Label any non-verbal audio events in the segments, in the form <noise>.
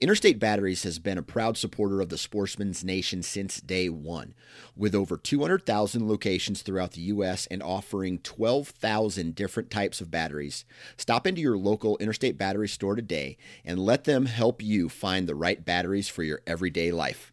Interstate Batteries has been a proud supporter of the Sportsman's Nation since day one. With over 200,000 locations throughout the U.S. and offering 12,000 different types of batteries, stop into your local Interstate Battery store today and let them help you find the right batteries for your everyday life.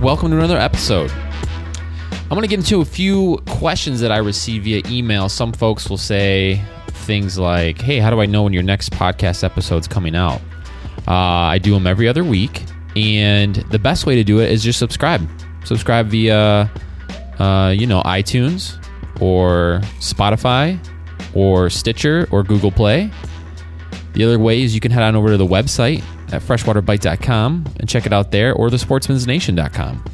Welcome to another episode. I'm going to get into a few questions that I receive via email. Some folks will say things like, Hey, how do I know when your next podcast episode's coming out? Uh, I do them every other week. And the best way to do it is just subscribe. Subscribe via, uh, you know, iTunes or Spotify or Stitcher or Google Play. The other way is you can head on over to the website at freshwaterbite.com and check it out there or thesportsmansnation.com.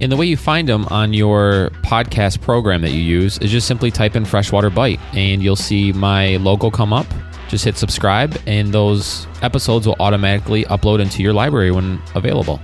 And the way you find them on your podcast program that you use is just simply type in Freshwater Bite and you'll see my logo come up. Just hit subscribe and those episodes will automatically upload into your library when available.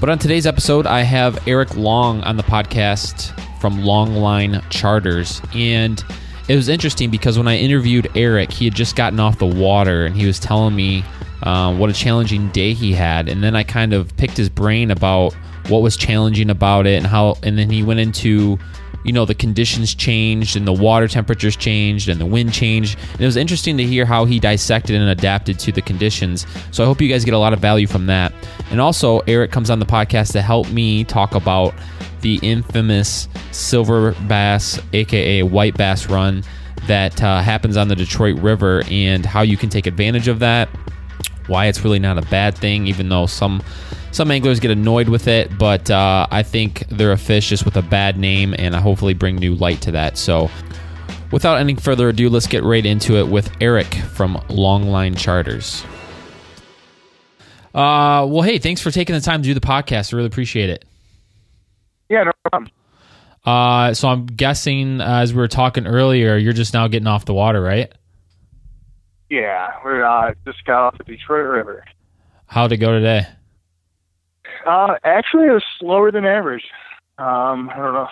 But on today's episode, I have Eric Long on the podcast from Longline Charters. And it was interesting because when I interviewed Eric, he had just gotten off the water and he was telling me um, what a challenging day he had. And then I kind of picked his brain about what was challenging about it and how, and then he went into, you know, the conditions changed and the water temperatures changed and the wind changed. And it was interesting to hear how he dissected and adapted to the conditions. So I hope you guys get a lot of value from that. And also, Eric comes on the podcast to help me talk about the infamous silver bass, aka white bass run that uh, happens on the Detroit River and how you can take advantage of that. Why it's really not a bad thing, even though some some anglers get annoyed with it. But uh, I think they're a fish just with a bad name, and I hopefully bring new light to that. So, without any further ado, let's get right into it with Eric from Longline Charters. Uh, well, hey, thanks for taking the time to do the podcast. I really appreciate it. Yeah, no problem. Uh, so I'm guessing, uh, as we were talking earlier, you're just now getting off the water, right? Yeah, we're uh, just got off the Detroit River. How'd it go today? Uh, actually, it was slower than average. Um, I don't know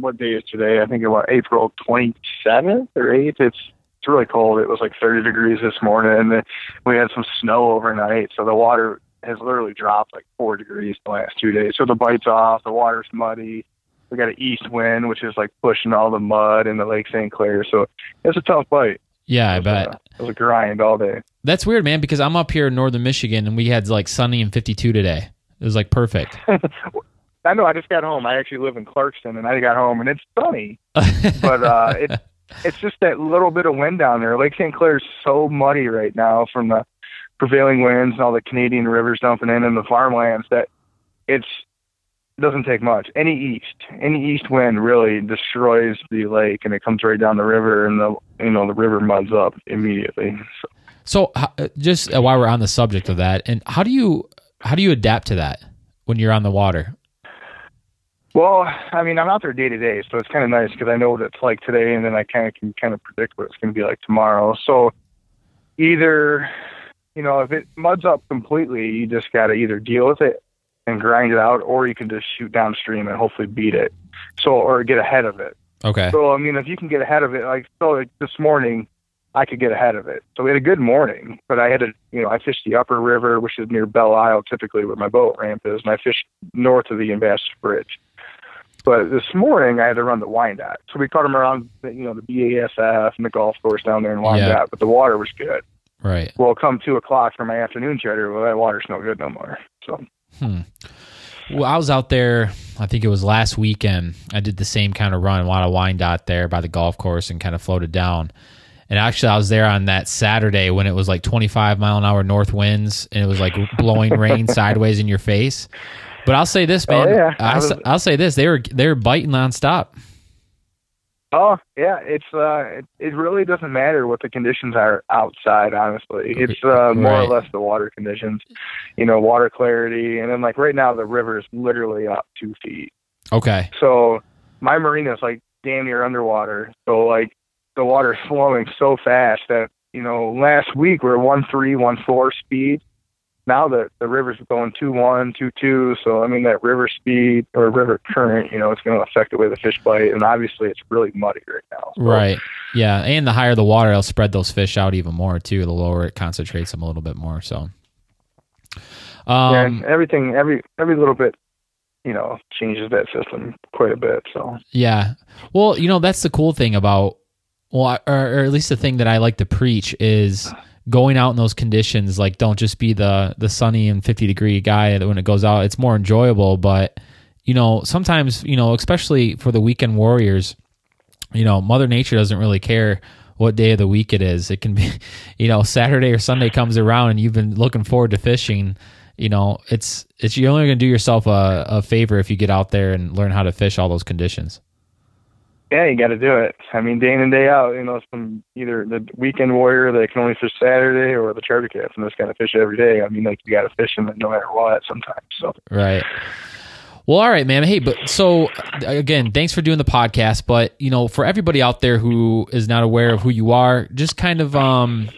what day is today. I think it was April 27th or 8th. It's it's really cold. It was like 30 degrees this morning, and we had some snow overnight, so the water has literally dropped like four degrees the last two days. So the bite's off, the water's muddy. We got an east wind, which is like pushing all the mud in the Lake St. Clair. So it's a tough bite. Yeah, I bet. uh, it was a grind all day. That's weird, man, because I'm up here in northern Michigan and we had like sunny and 52 today. It was like perfect. <laughs> I know. I just got home. I actually live in Clarkston, and I got home, and it's sunny. <laughs> But uh, it, it's just that little bit of wind down there. Lake St. Clair is so muddy right now from the prevailing winds and all the Canadian rivers dumping in and the farmlands that it's doesn't take much. Any east, any east wind really destroys the lake, and it comes right down the river, and the you know the river muds up immediately. So, so, just uh, while we're on the subject of that, and how do you how do you adapt to that when you're on the water? well, I mean, I'm out there day to day, so it's kind of nice because I know what it's like today, and then I kind of can kind of predict what it's going to be like tomorrow. So either, you know, if it muds up completely, you just got to either deal with it and grind it out, or you can just shoot downstream and hopefully beat it. So or get ahead of it. Okay. So I mean, if you can get ahead of it, like so, like this morning, I could get ahead of it. So we had a good morning, but I had to, you know, I fished the upper river, which is near Belle Isle, typically where my boat ramp is, and I fished north of the Ambassador Bridge. But this morning, I had to run the Wyandotte. So we caught them around, the, you know, the BASF and the golf course down there in Wyandotte, Yeah. but the water was good. Right. Well, come two o'clock for my afternoon charter, well, that water's no good no more. So Hmm. Well, I was out there. I think it was last weekend. I did the same kind of run, a lot of Wyandotte there by the golf course, and kind of floated down. And actually, I was there on that Saturday when it was like 25 mile an hour north winds, and it was like blowing rain <laughs> sideways in your face. But I'll say this, man. Oh, yeah. I, will say this: they were they were biting nonstop. Oh yeah, it's uh, it, it really doesn't matter what the conditions are outside. Honestly, it's uh, more Right. or less the water conditions, you know, water clarity, and then like right now the river is literally up two feet. Okay. So my marina is like damn near underwater. So like the water's <laughs> flowing so fast that you know last week we were one three, one four speed. Now the the river's going two one, two two. So I mean that river speed or river current, you know, it's going to affect the way the fish bite, and obviously it's really muddy right now. So, Right. Yeah, and the higher the water, it'll spread those fish out even more too. The lower it concentrates them a little bit more. So, yeah, um, and everything, every every little bit, you know, changes that system quite a bit. So yeah. Well, you know that's the cool thing about, well, or, or at least the thing that I like to preach is going out in those conditions. Like, don't just be the the sunny and fifty degree guy that when it goes out, it's more enjoyable. But you know, sometimes you know, especially for the weekend warriors, you know, Mother Nature doesn't really care what day of the week it is. It can be, <laughs> you know, Saturday or Sunday comes around and you've been looking forward to fishing. You know, it's it's you're only going to do yourself a, a favor if you get out there and learn how to fish all those conditions. Yeah, you got to do it. I mean, day in and day out, you know, some either the weekend warrior that can only fish Saturday or the charter cats and just got to fish every day. I mean, like you got to fish them no matter what sometimes. So Right. Well, all right, man. Hey, but so again, thanks for doing the podcast. But you know, for everybody out there who is not aware of who you are, just kind of um,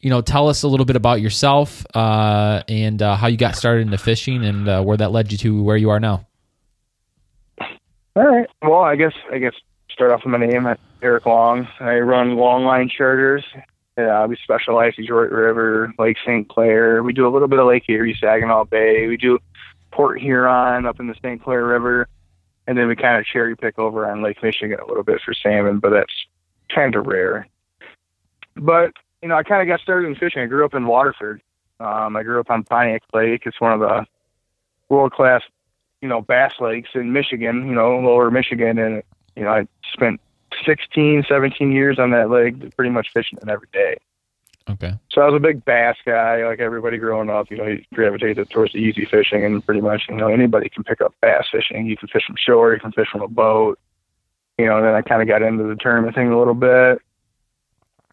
you know, tell us a little bit about yourself uh, and uh, how you got started into fishing and uh, where that led you to where you are now. All right. Well, I guess I guess start off with my name. Eric Long. I run long line charters. Uh, we specialize in Detroit River, Lake St. Clair. We do a little bit of Lake Erie, Saginaw Bay. We do Port Huron up in the St. Clair River, and then we kind of cherry pick over on Lake Michigan a little bit for salmon, but that's kind of rare. But you know, I kind of got started in fishing. I grew up in Waterford. Um, I grew up on Pontiac Lake. It's one of the world class you know, Bass Lakes in Michigan, you know, lower Michigan. And, you know, I spent 16, 17 years on that lake, pretty much fishing it every day. Okay. So I was a big bass guy, like everybody growing up. You know, you gravitated towards the easy fishing, and pretty much, you know, anybody can pick up bass fishing. You can fish from shore, you can fish from a boat. You know, and then I kind of got into the tournament thing a little bit.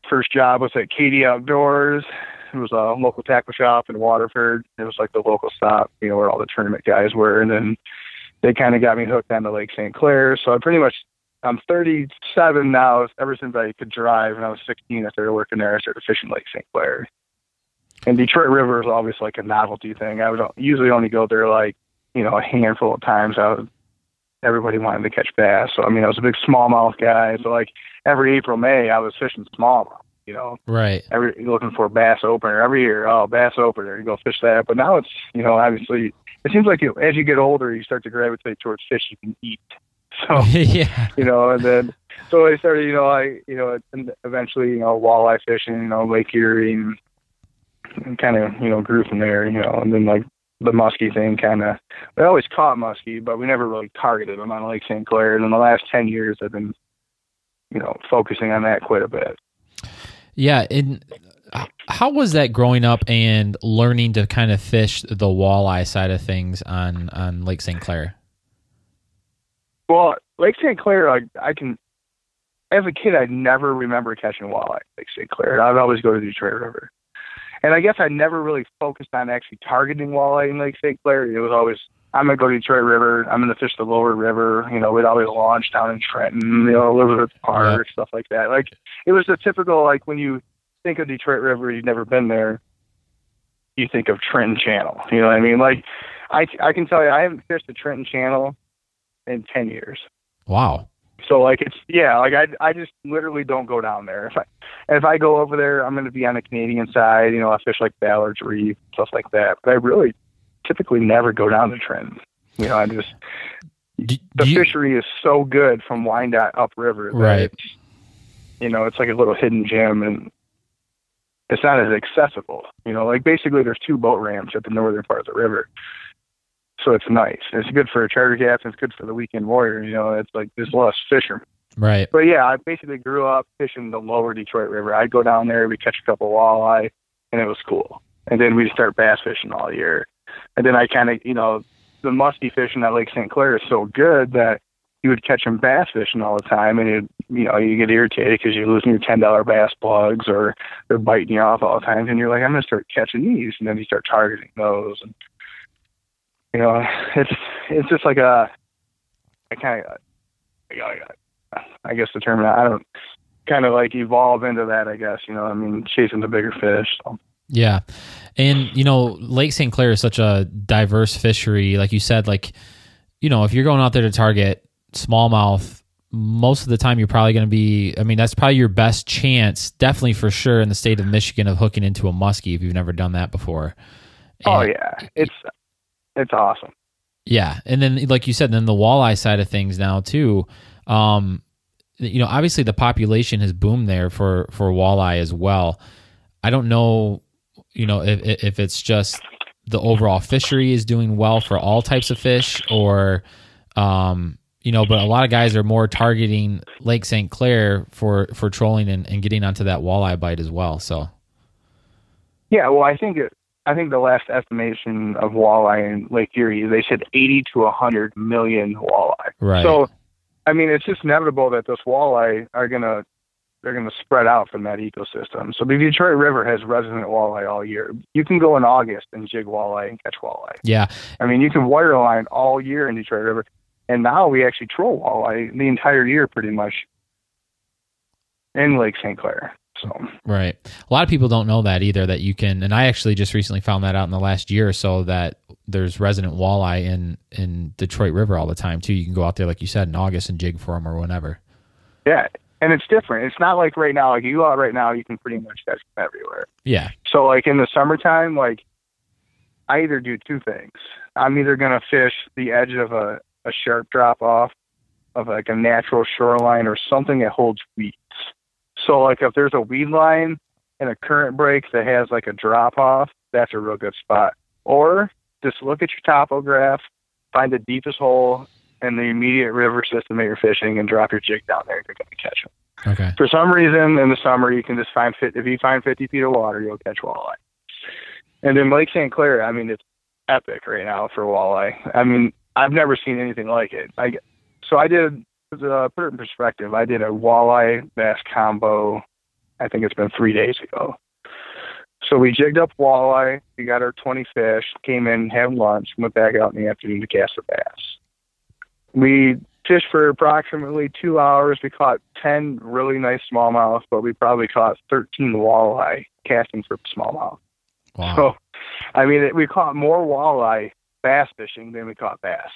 First job was at KD Outdoors. It was a local tackle shop in Waterford. It was like the local stop, you know, where all the tournament guys were. And then they kind of got me hooked on the Lake St. Clair. So I pretty much, I'm 37 now. Ever since I could drive, when I was 16, I started working there. I started fishing Lake St. Clair. And Detroit River is always like a novelty thing. I would usually only go there like, you know, a handful of times. I would, everybody wanted to catch bass. So, I mean, I was a big smallmouth guy. So, like, every April, May, I was fishing smallmouth, you know Right. every looking for a bass opener every year. Oh, bass opener, you go fish that. But now it's you know obviously it seems like you, as you get older, you start to gravitate towards fish you can eat. <laughs> So <laughs> yeah. you know, and then so I started you know I you know and eventually you know walleye fishing, you know Lake Erie, and, and kind of you know grew from there. You know, and then like the muskie thing kind of we always caught muskie, but we never really targeted them on Lake St. Clair. And in the last ten years, I've been you know focusing on that quite a bit. Yeah. And how was that growing up and learning to kind of fish the walleye side of things on on Lake St. Clair? Well, Lake St. Clair, I, I can. As a kid, I never remember catching walleye at Lake St. Clair. I'd always go to the Detroit River, and I guess I never really focused on actually targeting walleye in Lake St. Clair. It was always I'm gonna go to Detroit River. I'm gonna fish the lower river. You know, we'd always launch down in Trenton, you know, Elizabeth Park, stuff like that. Like it was the typical like when you think of Detroit River, you've never been there. You think of Trenton Channel. You know what I mean? Like I I can tell you, I haven't fished the Trenton Channel in ten years. Wow. So like it's yeah, like I I just literally don't go down there. If I if I go over there, I'm going to be on the Canadian side. You know, I fish like Ballard's Reef, stuff like that. But I really typically never go down the Trenton. You know, I just Do, the do you, fishery is so good from Wyandotte upriver. that Right. You know, it's like a little hidden gem, and it's not as accessible. You know, like basically there's two boat ramps at the northern part of the river. So it's nice. It's good for a charter captain. It's good for the weekend warrior. You know, it's like there's less fishermen. right. But yeah, I basically grew up fishing the lower Detroit River. I'd go down there, we'd catch a couple walleye, and it was cool. And then we'd start bass fishing all year. And then I kind of, you know, the musky fishing at Lake St. Clair is so good that you would catch them bass fishing all the time, and you'd you know, you get irritated because you're losing your ten dollar bass plugs or they're biting you off all the time, and you're like, I'm gonna start catching these, and then you start targeting those, and you know, it's it's just like a, I kind of, I guess the term I don't kind of like evolve into that. I guess you know, I mean, chasing the bigger fish. So. Yeah, and you know, Lake St. Clair is such a diverse fishery. Like you said, like you know, if you're going out there to target smallmouth most of the time you're probably going to be i mean that's probably your best chance definitely for sure in the state of michigan of hooking into a muskie if you've never done that before oh, and, oh yeah it's it's awesome yeah and then like you said then the walleye side of things now too um you know obviously the population has boomed there for for walleye as well i don't know you know if if it's just the overall fishery is doing well for all types of fish or um you know, but a lot of guys are more targeting Lake St. Clair for for trolling and, and getting onto that walleye bite as well. So, yeah, well, I think it, I think the last estimation of walleye in Lake Erie, they said 80 to 100 million walleye. Right. So, I mean, it's just inevitable that those walleye are gonna they're gonna spread out from that ecosystem. So the Detroit River has resident walleye all year. You can go in August and jig walleye and catch walleye. Yeah. I mean, you can wireline all year in Detroit River and now we actually troll walleye the entire year pretty much in Lake St. Clair. So right, a lot of people don't know that either. That you can, and I actually just recently found that out in the last year or so that there's resident walleye in in Detroit River all the time too. You can go out there, like you said, in August and jig for them or whenever. Yeah, and it's different. It's not like right now. Like you are right now, you can pretty much catch them everywhere. Yeah. So like in the summertime, like I either do two things. I'm either gonna fish the edge of a a sharp drop off of like a natural shoreline or something that holds weeds. So like if there's a weed line and a current break that has like a drop off, that's a real good spot. Or just look at your topograph, find the deepest hole in the immediate river system that you're fishing, and drop your jig down there. You're going to catch them. Okay. For some reason, in the summer, you can just find fit. If you find 50 feet of water, you'll catch walleye. And then Lake St. Clair, I mean, it's epic right now for walleye. I mean, I've never seen anything like it. I so I did uh, put it in perspective. I did a walleye bass combo. I think it's been three days ago. So we jigged up walleye. We got our 20 fish. Came in, had lunch, went back out in the afternoon to cast the bass. We fished for approximately two hours. We caught 10 really nice smallmouth, but we probably caught 13 walleye casting for smallmouth. Wow. So, I mean, we caught more walleye bass fishing than we caught bass.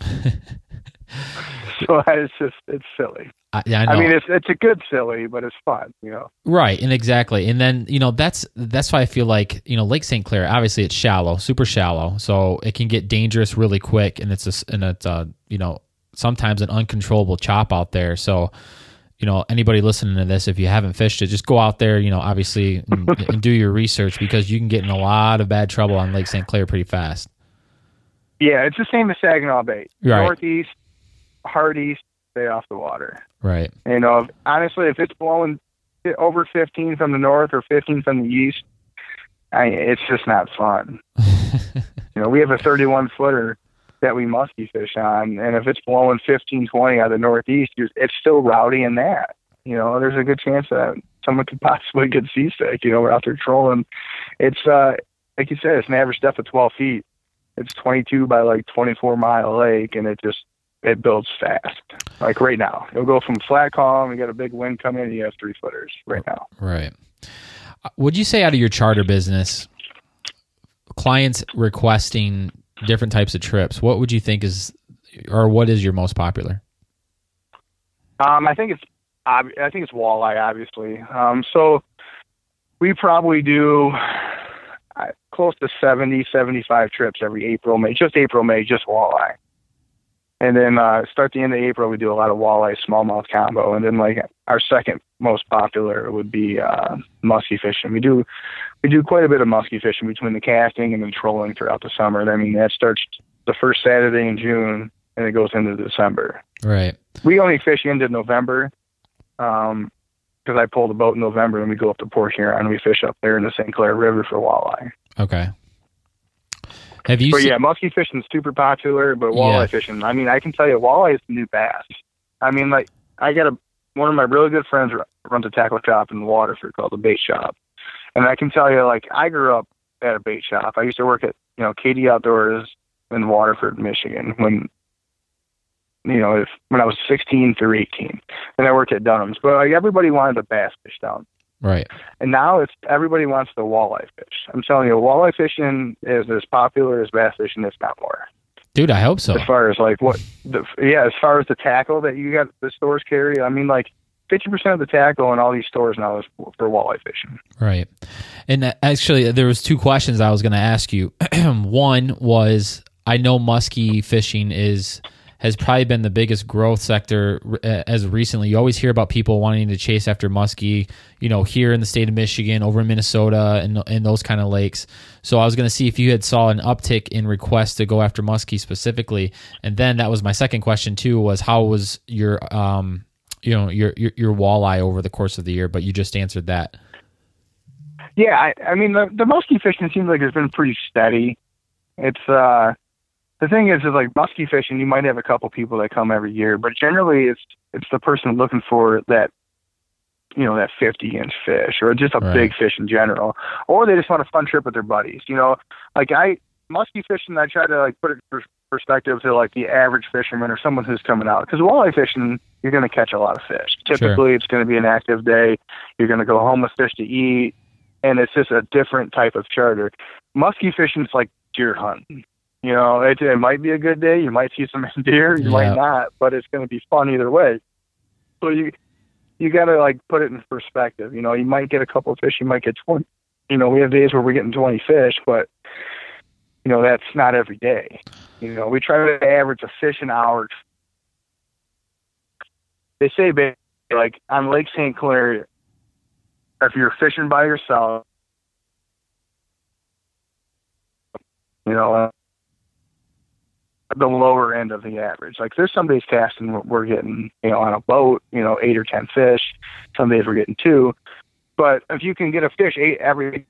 <laughs> <laughs> so it's just it's silly. I, I, I, mean, it's it's a good silly, but it's fun, you know. Right, and exactly, and then you know that's that's why I feel like you know Lake St. Clair. Obviously, it's shallow, super shallow, so it can get dangerous really quick, and it's a, and it's a, you know sometimes an uncontrollable chop out there. So you know anybody listening to this, if you haven't fished it, just go out there, you know, obviously, and, <laughs> and do your research because you can get in a lot of bad trouble on Lake St. Clair pretty fast. Yeah, it's the same as Saginaw Bay. Right. Northeast, hard east, stay off the water. Right. You know, honestly, if it's blowing over 15 from the north or 15 from the east, I, it's just not fun. <laughs> you know, we have a 31 footer that we musky fish on, and if it's blowing 15, 20 out of the northeast, it's still rowdy in that. You know, there's a good chance that someone could <laughs> possibly get seasick. You know, we're out there trolling. It's uh, like you said, it's an average depth of 12 feet it's 22 by like 24 mile lake, and it just it builds fast. Like right now, it'll go from flat calm. You got a big wind coming in. You have three footers right now. Right. Uh, would you say out of your charter business, clients requesting different types of trips, what would you think is, or what is your most popular? Um, I think it's I think it's walleye, obviously. Um, so we probably do close to 70, 75 trips every April, May, just April, May, just walleye. And then uh, start the end of April, we do a lot of walleye smallmouth combo. And then like our second most popular would be uh, musky fishing. We do we do quite a bit of musky fishing between the casting and the trolling throughout the summer. I mean that starts the first Saturday in June and it goes into December. Right. We only fish into November. Um, because I pull the boat in November and we go up to Port Huron and we fish up there in the St. Clair River for walleye. Okay. Have you? But seen- yeah, musky fishing is super popular, but walleye Yeah. fishing. I mean, I can tell you, walleye is the new bass. I mean, like I got a one of my really good friends runs a tackle shop in Waterford called the Bait Shop, and I can tell you, like I grew up at a bait shop. I used to work at you know KD Outdoors in Waterford, Michigan, when you know if when I was 16 through 18. Then I worked at Dunham's, but like everybody wanted the bass fish down. Right. And now it's everybody wants the walleye fish. I'm telling you, walleye fishing is as popular as bass fishing, if not more. Dude, I hope so. As far as like what, the, yeah, as far as the tackle that you got the stores carry, I mean, like fifty percent of the tackle in all these stores now is for walleye fishing. Right. And uh, actually, there was two questions I was going to ask you. <clears throat> One was, I know muskie fishing is has probably been the biggest growth sector uh, as recently. You always hear about people wanting to chase after muskie, you know, here in the state of Michigan, over in Minnesota, and and those kind of lakes. So I was going to see if you had saw an uptick in requests to go after muskie specifically, and then that was my second question too. Was how was your um you know your your, your walleye over the course of the year? But you just answered that. Yeah, I, I mean the the muskie fishing seems like it's been pretty steady. It's uh the thing is, is like musky fishing, you might have a couple people that come every year, but generally it's it's the person looking for that, you know, that 50 inch fish or just a Right. big fish in general, or they just want a fun trip with their buddies. You know, like I musky fishing, I try to like put it in perspective to like the average fisherman or someone who's coming out because walleye fishing, you're going to catch a lot of fish. Sure. Typically, it's going to be an active day. You're going to go home with fish to eat, and it's just a different type of charter. Musky fishing is like deer hunting. You know, it, it might be a good day. You might see some <laughs> deer, you Yeah. might not, but it's going to be fun either way. So you you got to like put it in perspective. You know, you might get a couple of fish, you might get twenty. You know, we have days where we're getting twenty fish, but you know that's not every day. You know, we try to average a fish an hour. They say like on Lake St. Clair, if you're fishing by yourself, you know, the lower end of the average. Like there's some days casting we're- getting, you know, on a boat, you know, eight or ten fish. Some days we're getting two. But if you can get a fish eight every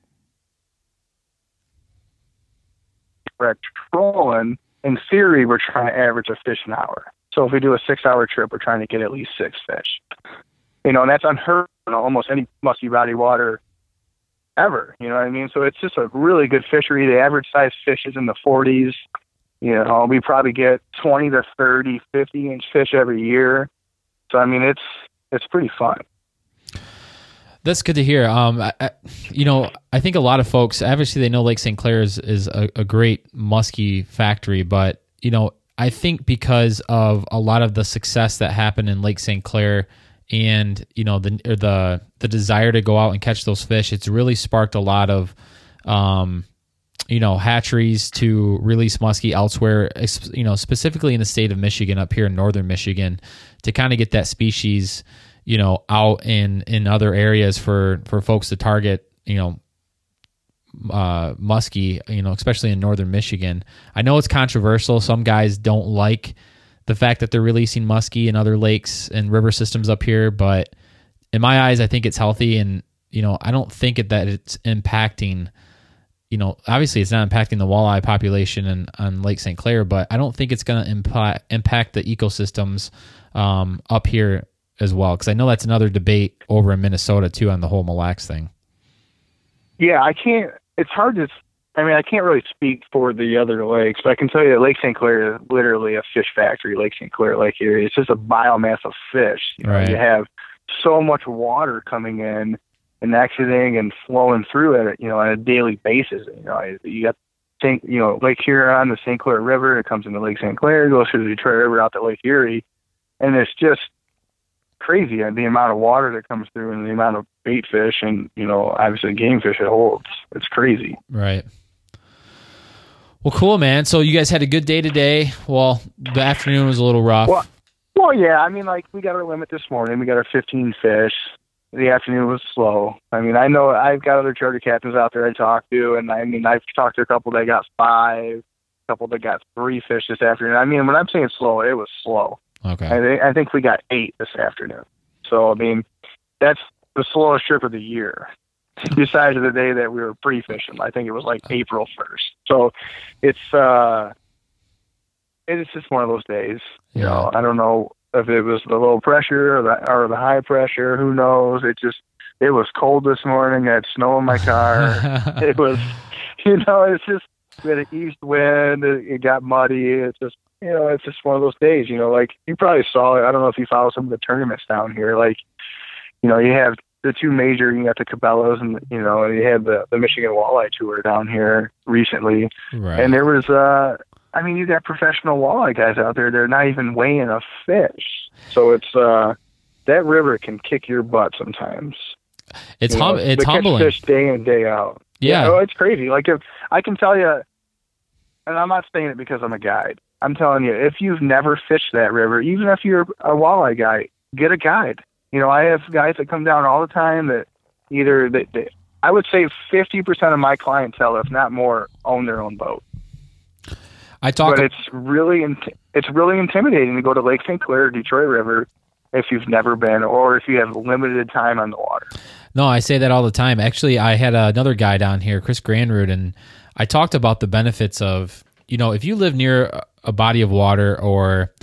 we're trolling, in theory we're trying to average a fish an hour. So if we do a six hour trip, we're trying to get at least six fish. You know, and that's unheard of almost any musky body water ever. You know what I mean? So it's just a really good fishery. The average size fish is in the 40s. You know, we probably get 20 to 30, 50 inch fish every year. So I mean, it's it's pretty fun. That's good to hear. Um, I, I, you know, I think a lot of folks obviously they know Lake St. Clair is, is a, a great muskie factory, but you know, I think because of a lot of the success that happened in Lake St. Clair and you know the the the desire to go out and catch those fish, it's really sparked a lot of um, you know hatcheries to release muskie elsewhere. You know, specifically in the state of Michigan, up here in northern Michigan, to kind of get that species you know out in in other areas for for folks to target you know uh muskie you know especially in northern michigan i know it's controversial some guys don't like the fact that they're releasing muskie in other lakes and river systems up here but in my eyes i think it's healthy and you know i don't think that it's impacting you know obviously it's not impacting the walleye population in, on lake st clair but i don't think it's going to impact impact the ecosystems um, up here as well because I know that's another debate over in Minnesota too on the whole Mille Lacs thing. Yeah, I can't. It's hard to. I mean, I can't really speak for the other lakes, but I can tell you that Lake St. Clair is literally a fish factory. Lake St. Clair Lake area. It's just a biomass of fish. You, know, Right. you have so much water coming in and exiting and flowing through it. You know, on a daily basis. You know, you got St. You know Lake Huron, the St. Clair River. It comes into Lake St. Clair, goes through the Detroit River out to Lake Erie, and it's just crazy uh, the amount of water that comes through and the amount of bait fish and you know obviously game fish it holds. It's crazy. Right. Well, cool, man. So you guys had a good day today. Well, the afternoon was a little rough. Well, Well, yeah, I mean, like we got our limit this morning. We got our 15 fish. The afternoon was slow. I mean, I know I've got other charter captains out there I talk to, and I mean, I've talked to a couple that got five, a couple that got three fish this afternoon. I mean, when I'm saying slow, it was slow. okay. I think I think we got eight this afternoon. So I mean, that's the slowest trip of the year. <laughs> Besides the day that we were pre fishing, I think it was like April first. So it's uh, it's just one of those days. You Yeah. know, I don't know. If it was the low pressure or the or the high pressure. Who knows? It just it was cold this morning. I had snow in my car. <laughs> it was, you know, it's just we had an east wind. It, it got muddy. It's just you know, it's just one of those days. You know, like you probably saw it. I don't know if you follow some of the tournaments down here. Like, you know, you have the two major. You got the Cabela's, and you know, you had the the Michigan Walleye Tour down here recently, right. and there was uh I mean, you got professional walleye guys out there. They're not even weighing a fish. So it's uh, that river can kick your butt sometimes. it's You hum- know, it's catch humbling. fish day in day out. Yeah. oh, it's crazy. Like if I can tell you, and I'm not saying it because I'm a guide. I'm telling you, if you've never fished that river, even if you're a walleye guy, get a guide. You know, I have guys that come down all the time that either they, they I would say 50% of my clientele, if not more, own their own boat I talk. but it's really it's really intimidating to go to Lake St. Clair, Detroit River, if you've never been, or if you have limited time on the water. No, I say that all the time. Actually, I had another guy down here, Chris Granrud, and I talked about the benefits of, you know, if you live near a- a body of water or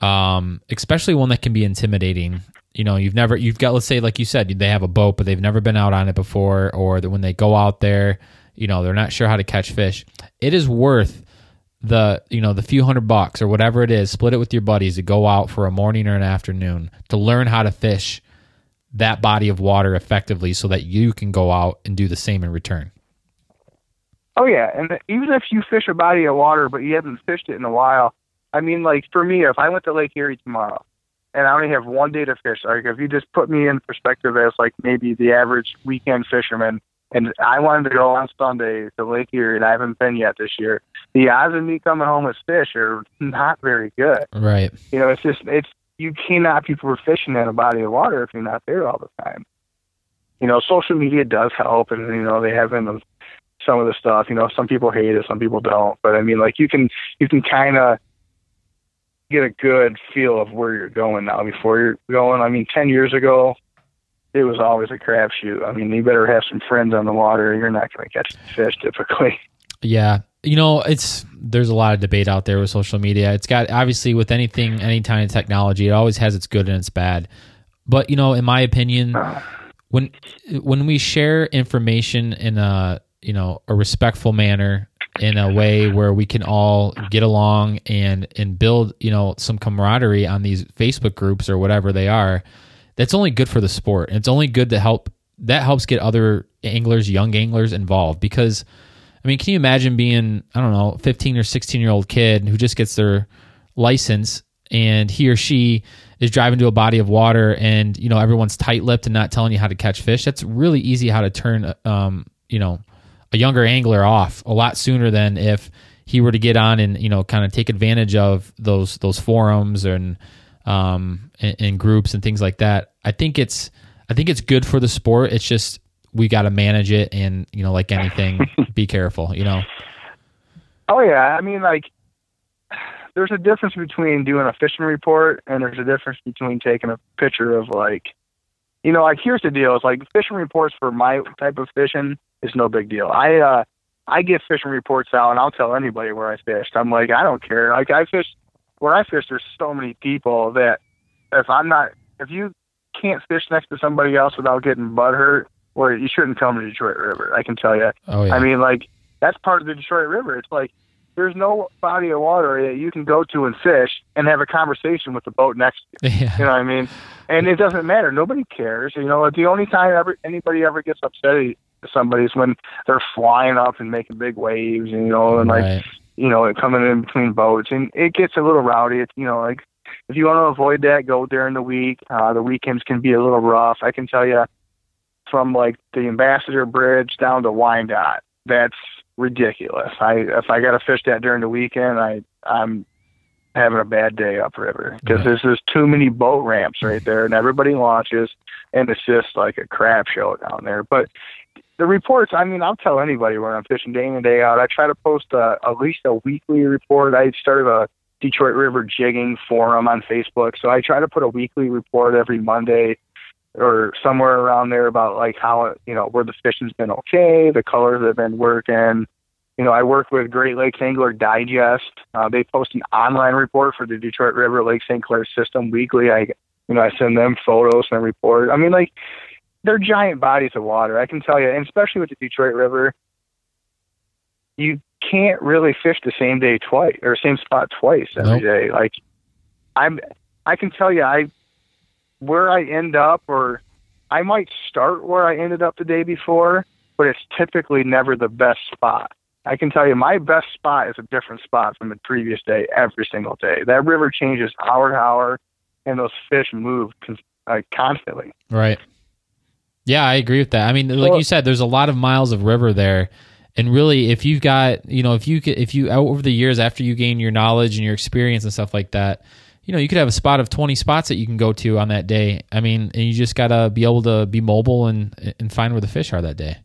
um, especially one that can be intimidating, you know, you've never, you've got, let's say, like you said, they have a boat, but they've never been out on it before, or that when they go out there, you know, they're not sure how to catch fish. It is worth the you know the few hundred bucks or whatever it is split it with your buddies to go out for a morning or an afternoon to learn how to fish that body of water effectively so that you can go out and do the same in return. Oh yeah, and even if you fish a body of water but you haven't fished it in a while, I mean, like for me, if I went to Lake Erie tomorrow and I only have one day to fish, like if you just put me in perspective as like maybe the average weekend fisherman, and I wanted to go on Sunday to Lake Erie and I haven't been yet this year, the odds of me coming home with fish are not very good. right You know, it's just it's you cannot be fishing in a body of water if you're not there all the time. You know, social media does help, and you know they have in some of the stuff. You know, some people hate it, some people don't. But I mean, like you can you can kind of get a good feel of where you're going now before you're going. I mean, ten years ago, it was always a crapshoot. I mean, you better have some friends on the water. You're not going to catch fish typically. <laughs> yeah you know it's there's a lot of debate out there with social media it's got obviously with anything any kind of technology it always has its good and its bad but you know in my opinion uh. when when we share information in a you know a respectful manner in a way where we can all get along and and build you know some camaraderie on these Facebook groups or whatever they are that's only good for the sport. And it's only good to help that helps get other anglers young anglers involved because I mean can you imagine being I don't know 15 or 16 year old kid who just gets their license and he or she is driving to a body of water and you know everyone's tight-lipped and not telling you how to catch fish? That's really easy how to turn um you know a younger angler off a lot sooner than if he were to get on and you know kind of take advantage of those those forums and um and, and groups and things like that i think it's i think it's good for the sport it's just we got to manage it and you know like anything <laughs> be careful you know Oh yeah, I mean like there's a difference between doing a fishing report and there's a difference between taking a picture of like you know, like here's the deal, it's like fishing reports for my type of fishing is no big deal. I uh I get fishing reports out and I'll tell anybody where I fished. I'm like, I don't care. Like I fish where I fish there's so many people that if I'm not if you can't fish next to somebody else without getting butt hurt, well you shouldn't come to Detroit River. I can tell you. oh yeah I mean, like that's part of the Detroit River. It's like there's no body of water that you can go to and fish and have a conversation with the boat next to you. yeah You know what I mean? And it doesn't matter. Nobody cares. You know, the only time ever anybody ever gets upset at somebody is when they're flying up and making big waves, and you know, and like right. You know, coming in between boats, and it gets a little rowdy. It's you know, like if you want to avoid that, go during the week. Uh, the weekends can be a little rough. I can tell you, from like the Ambassador Bridge down to Wyandotte, that's ridiculous. I if I got to fish that during the weekend, I I'm having a bad day upriver because Right. there's just too many boat ramps right there, and everybody launches, and it's just like a crap show down there. But the reports, I mean, I'll tell anybody where I'm fishing day in and day out. I try to post a, at least a weekly report. I started a Detroit River jigging forum on Facebook, so I try to put a weekly report every Monday or somewhere around there about like how you know where the fishing's been okay, the colors have been working, You know, I work with Great Lakes Angler Digest. Uh, they post an online report for the Detroit River Lake St. Clair system weekly. I, you know, I send them photos and report. I mean, like, they're giant bodies of water. I can tell you, and especially with the Detroit River, you can't really fish the same day twice or same spot twice every Nope. day. Like, I'm, I can tell you, I, where I end up, or I might start where I ended up the day before, but it's typically never the best spot. I can tell you my best spot is a different spot from the previous day every single day. That river changes hour to hour, and those fish move con- like constantly. Right. Yeah, I agree with that. I mean, like Well- you said, there's a lot of miles of river there, and really, if you've got, you know, if you if you over the years after you gain your knowledge and your experience and stuff like that, you know, you could have a spot of 20 spots that you can go to on that day. I mean, and you just gotta be able to be mobile and and find where the fish are that day.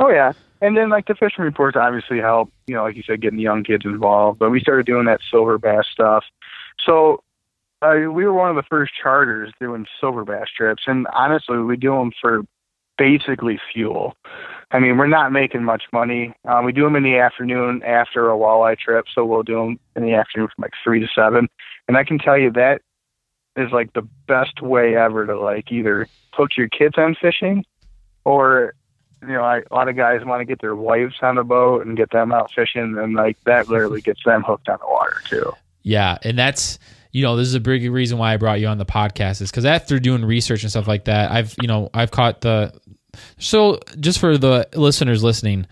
Oh yeah, and then like the fishing reports obviously help. You know, like you said, getting the young kids involved. But we started doing that silver bass stuff. So uh, we were one of the first charters doing silver bass trips, and honestly, we do them for basically fuel. I mean, we're not making much money. Um, we do them in the afternoon after a walleye trip, so we'll do them in the afternoon from like three to seven. And I can tell you that is like the best way ever to like either hook your kids on fishing, or you know, I, a lot of guys want to get their wives on the boat and get them out fishing, and like that literally gets them hooked on the water too. Yeah, and that's you know this is a big reason why I brought you on the podcast is because after doing research and stuff like that, I've you know I've caught the so just for the listeners listening,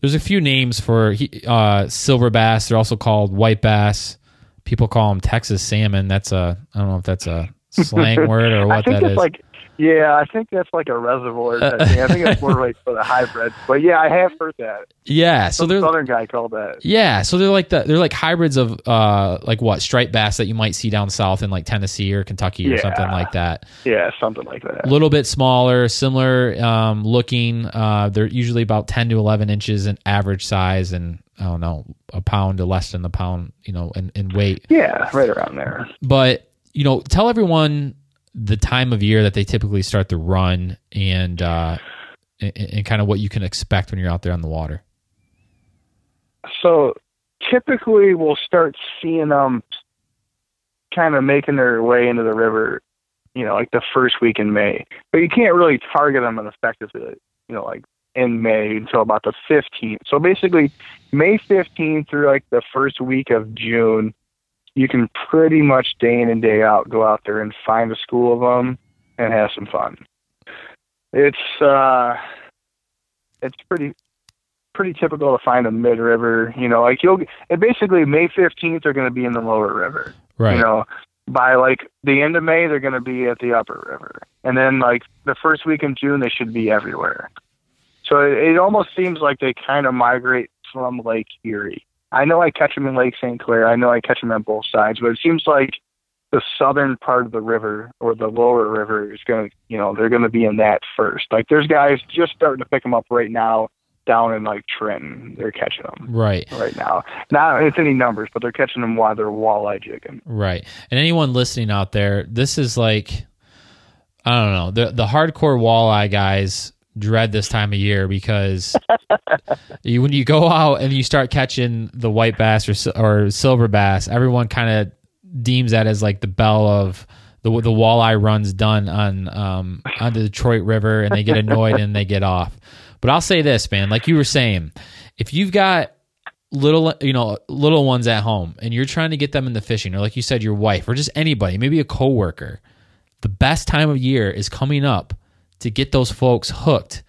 there's a few names for uh, silver bass. They're also called white bass. People call them Texas salmon. That's a I don't know if that's a <laughs> slang word or I what think that it's is. like, yeah, I think that's like a reservoir. type thing. I think that's more like for the hybrids. But yeah, I have heard that. yeah, so Some they're southern guy called that. Yeah, so they're like the they're like hybrids of uh like what striped bass that you might see down south in like Tennessee or Kentucky or Yeah. something like that. Yeah, something like that. A little bit smaller, similar um, looking. Uh, they're usually about ten to eleven inches in average size, and I don't know a pound to less than the pound, you know, in, in weight. Yeah, right around there. But you know, tell everyone the time of year that they typically start to run and uh, and, and kind of what you can expect when you're out there on the water. So typically we'll start seeing them kind of making their way into the river, you know, like the first week in May. But you can't really target them effectively, you know, like in May until about the 15th. So basically, May 15th through like the first week of June, you can pretty much day in and day out go out there and find a school of them and have some fun. It's uh, it's pretty pretty typical to find a mid river. You know, like you'll and basically May 15th they're going to be in the lower river. Right. You know, by like the end of May they're going to be at the upper river, and then like the first week in June they should be everywhere. So it, it almost seems like they kind of migrate from Lake Erie. I know I catch them in Lake St. Clair. I know I catch them on both sides, but it seems like the southern part of the river or the lower river is going to, you know, they're going to be in that first. Like there's guys just starting to pick them up right now down in like Trenton. They're catching them right. right now. Not it's any numbers, but they're catching them while they're walleye jigging. Right. And anyone listening out there, this is like I don't know. The the hardcore walleye guys dread this time of year because <laughs> you, when you go out and you start catching the white bass or or silver bass, everyone kind of deems that as like the bell of the the walleye runs done on um on the Detroit River and they get annoyed and they get off. But I'll say this, man, like you were saying, if you've got little you know little ones at home and you're trying to get them into fishing or like you said your wife or just anybody maybe a coworker the best time of year is coming up to get those folks hooked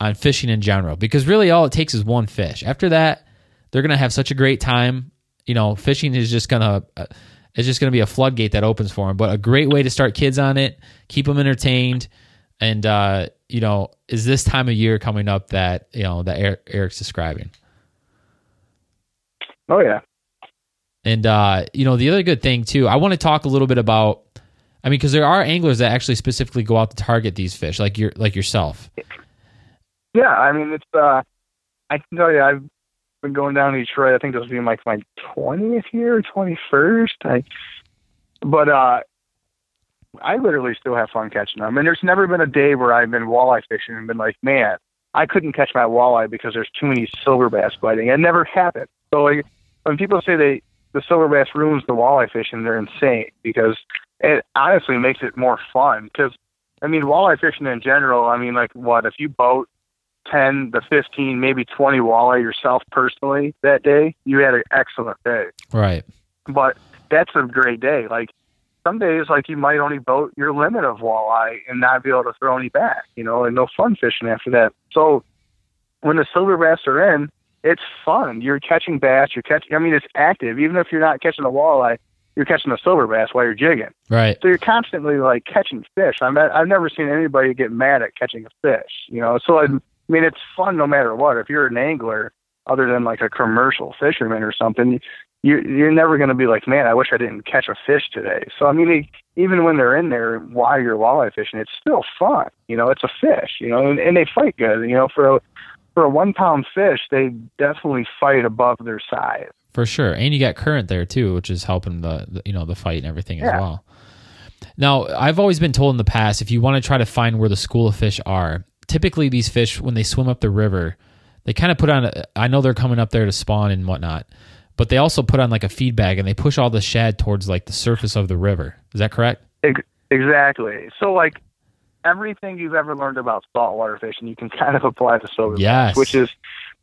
on fishing in general because really all it takes is one fish after that they're gonna have such a great time you know fishing is just gonna uh, it's just gonna be a floodgate that opens for them but a great way to start kids on it keep them entertained and uh you know is this time of year coming up that you know that eric's describing Oh yeah. And uh, you know, the other good thing too, I want to talk a little bit about. I mean, because there are anglers that actually specifically go out to target these fish, like your like yourself. Yeah, I mean it's uh I can tell you I've been going down to Detroit, I think this will be like my twentieth year, twenty first. I but uh I literally still have fun catching them. And there's never been a day where I've been walleye fishing and been like, Man, I couldn't catch my walleye because there's too many silver bass biting. It never happened. So like when people say they the silver bass ruins the walleye fishing, they're insane because it honestly makes it more fun. Because I mean, walleye fishing in general. I mean, like what if you boat ten to fifteen, maybe twenty walleye yourself personally that day, you had an excellent day. Right. But that's a great day. Like some days, like you might only boat your limit of walleye and not be able to throw any back, you know, and no fun fishing after that. So when the silver bass are in, it's fun. You're catching bass. You're catching. I mean, it's active. Even if you're not catching a walleye, you're catching a silver bass while you're jigging. Right. So you're constantly like catching fish. I'm not, I've never seen anybody get mad at catching a fish. You know, so I mean, it's fun no matter what. If you're an angler, other than like a commercial fisherman or something, you you're never going to be like, man, I wish I didn't catch a fish today. So I mean, even when they're in there while you're walleye fishing, it's still fun. You know, it's a fish. You know, and, and they fight good. You know, for a for a one pound fish, they definitely fight above their size. For sure, and you got current there too, which is helping the, the you know the fight and everything as well. Now, I've always been told in the past if you want to try to find where the school of fish are, typically these fish when they swim up the river, they kind of put on. A, I know they're coming up there to spawn and whatnot, but they also put on like a feed bag and they push all the shad towards like the surface of the river. Is that correct? Exactly. So like everything you've ever learned about saltwater fishing, you can kind of apply to silver Yes. which is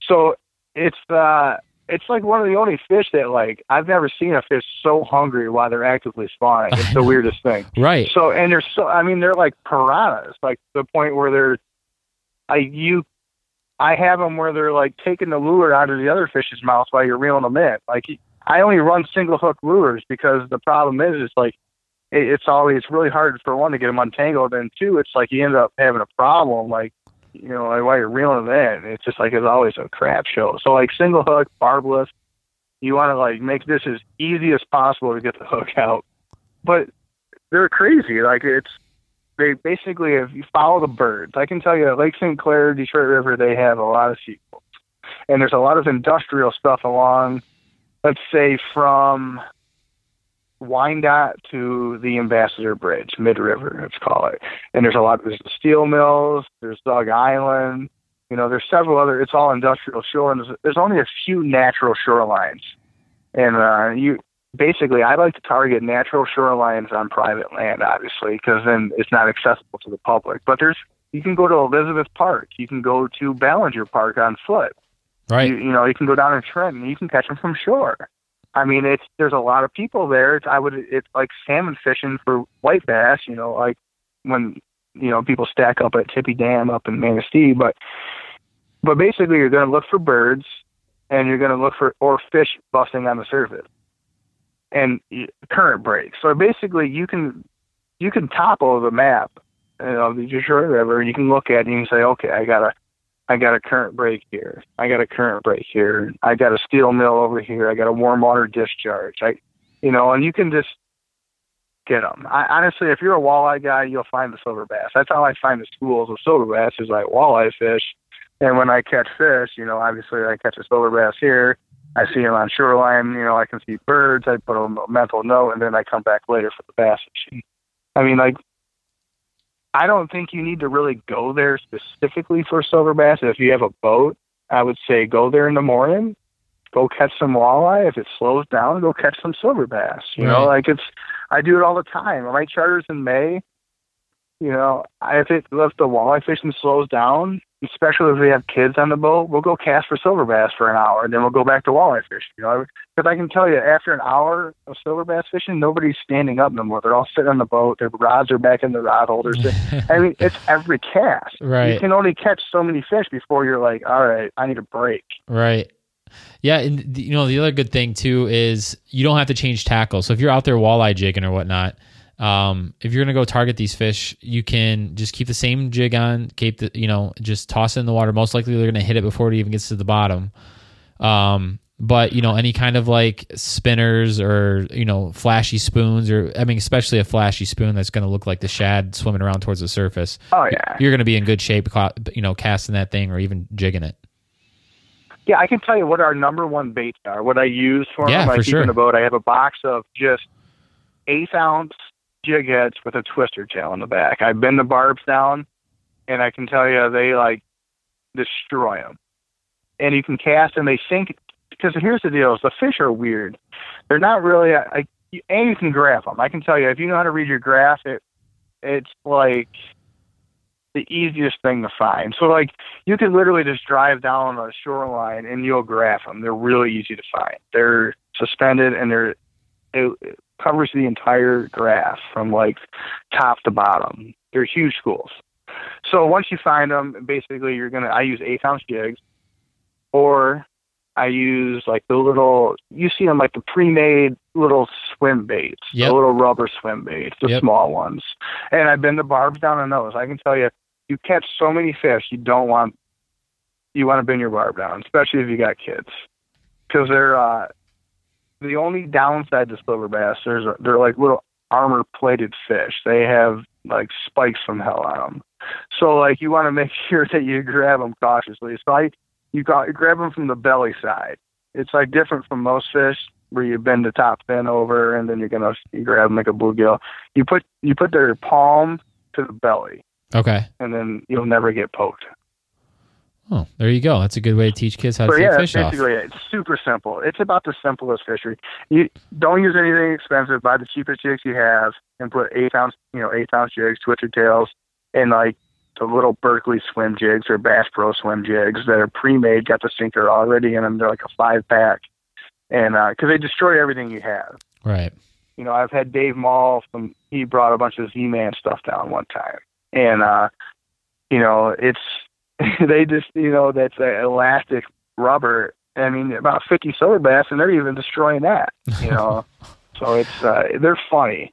so it's uh it's like one of the only fish that like I've never seen a fish so hungry while they're actively spawning. It's the <laughs> weirdest thing. Right. So and they're so I mean they're like piranhas, like the point where they're I you I have them where they're like taking the lure out of the other fish's mouth while you're reeling them in. Like I only run single hook lures because the problem is it's like it, it's always really hard for one to get them untangled, and two, it's like you end up having a problem like you know while you're reeling them in. It's just like it's always a crap show. So like single hook, barbless, you want to like make this as easy as possible to get the <laughs> hook out, but they're crazy. Like it's they basically if you follow the birds, I can tell you Lake St. Clair, Detroit River, they have a lot of sequels, and there's a lot of industrial stuff along. Let's say from Wyandotte to the Ambassador Bridge, mid river, let's call it. And there's a lot. There's the steel mills. There's Zug Island. You know, there's several other. It's all industrial shore, and there's, there's only a few natural shorelines. And uh, you basically, I like to target natural shorelines on private land, obviously, because then it's not accessible to the public. But there's you can go to Elizabeth Park. You can go to Ballinger Park on foot. Right. You, you know, you can go down in Trenton. You can catch them from shore. I mean, it's there's a lot of people there. It's, I would it's like salmon fishing for white bass. You know, like when you know people stack up at Tippy Dam up in Manistee. But but basically, you're going to look for birds, and you're going to look for or fish busting on the surface, and current breaks. So basically, you can you can topple the map you know, the Detroit River, and you can look at it and you can say, okay, I got a I got a current break here. I got a current break here. I got a steel mill over here. I got a warm water discharge. I, you know, and you can just get them. I, honestly, if you're a walleye guy, you'll find the silver bass. That's how I find the schools of silver bass is like walleye fish. And when I catch fish, you know, obviously I catch a silver bass here. I see them on shoreline. You know, I can see birds. I put a mental note, and then I come back later for the bass fishing. I mean, like I don't think you need to really go there specifically for silver bass. If you have a boat, I would say go there in the morning, go catch some walleye. If it slows down, go catch some silver bass. You know, like it's I do it all the time. My charters in May, you know, I- if it if the walleye fishing slows down, especially if we have kids on the boat, we'll go cast for silver bass for an hour, and then we'll go back to walleye fishing. You know, because I can tell you, after an hour of silver bass fishing, nobody's standing up no more. They're all sitting on the boat. Their rods are back in the rod holders. <laughs> I mean, it's every cast. Right. You can only catch so many fish before you're like, all right, I need a break. Right. Yeah, and you know the other good thing too is you don't have to change tackle. So if you're out there walleye jigging or whatnot, um, if you're gonna go target these fish, you can just keep the same jig on, keep the you know just toss it in the water. Most likely they're gonna hit it before it even gets to the bottom. Um, but you know any kind of like spinners or you know flashy spoons or I mean especially a flashy spoon that's gonna look like the shad swimming around towards the surface. Oh yeah, You're gonna be in good shape, you know, casting that thing or even jigging it. yeah. I can tell you what our number one baits are. What I use for Yeah, them. I for keep sure. in the boat. I have a box of just eighth ounce jig heads with a twister tail in the back. I bend the barbs down, and I can tell you they like destroy them. And you can cast and they sink because here's the deal: is the fish are weird. They're not really. Uh, I, and you can graph them. I can tell you if you know how to read your graph, it it's like the easiest thing to find. So like you can literally just drive down a shoreline and you'll graph them. They're really easy to find. They're suspended and they're it covers the entire graph from like top to bottom. They're huge schools. So once you find them, basically you're gonna. I use eight ounce jigs, or I use like the little. You see them like the pre-made little swim baits, Yep. the little rubber swim baits, the Yep. small ones. And I've been the barbs down on those. I can tell you, you catch so many fish. You don't want. You want to bend your barb down, especially if you got kids, because they're uh, the only downside to silver bass. There's they're like little armor plated fish. They have like spikes from hell on them. So like you want to make <laughs> sure that you grab them cautiously. So I you got you grab them from the belly side. It's like different from most fish where you bend the top fin over and then you're gonna you grab them like a bluegill. You put you put their palm to the belly Okay. and then you'll never get poked. Oh, there you go. That's a good way to teach kids how to take yeah, fish off. basically it. It's super simple. It's about the simplest fishery. You don't use anything expensive. Buy the cheapest jigs you have and put eight ounce, you know, eight ounce jigs, twisted tails, and like the little Berkley swim jigs or Bass Pro swim jigs that are pre-made, got the sinker already in them. They're like a five pack, and because they destroy everything you have. Right. You know, I've had Dave Mall from he brought a bunch of Z-Man stuff down one time, and uh, you know, it's <laughs> they just you know that's a elastic rubber. I mean, about fifty silver bass, and they're even destroying that. You <laughs> know, so it's uh, they're funny.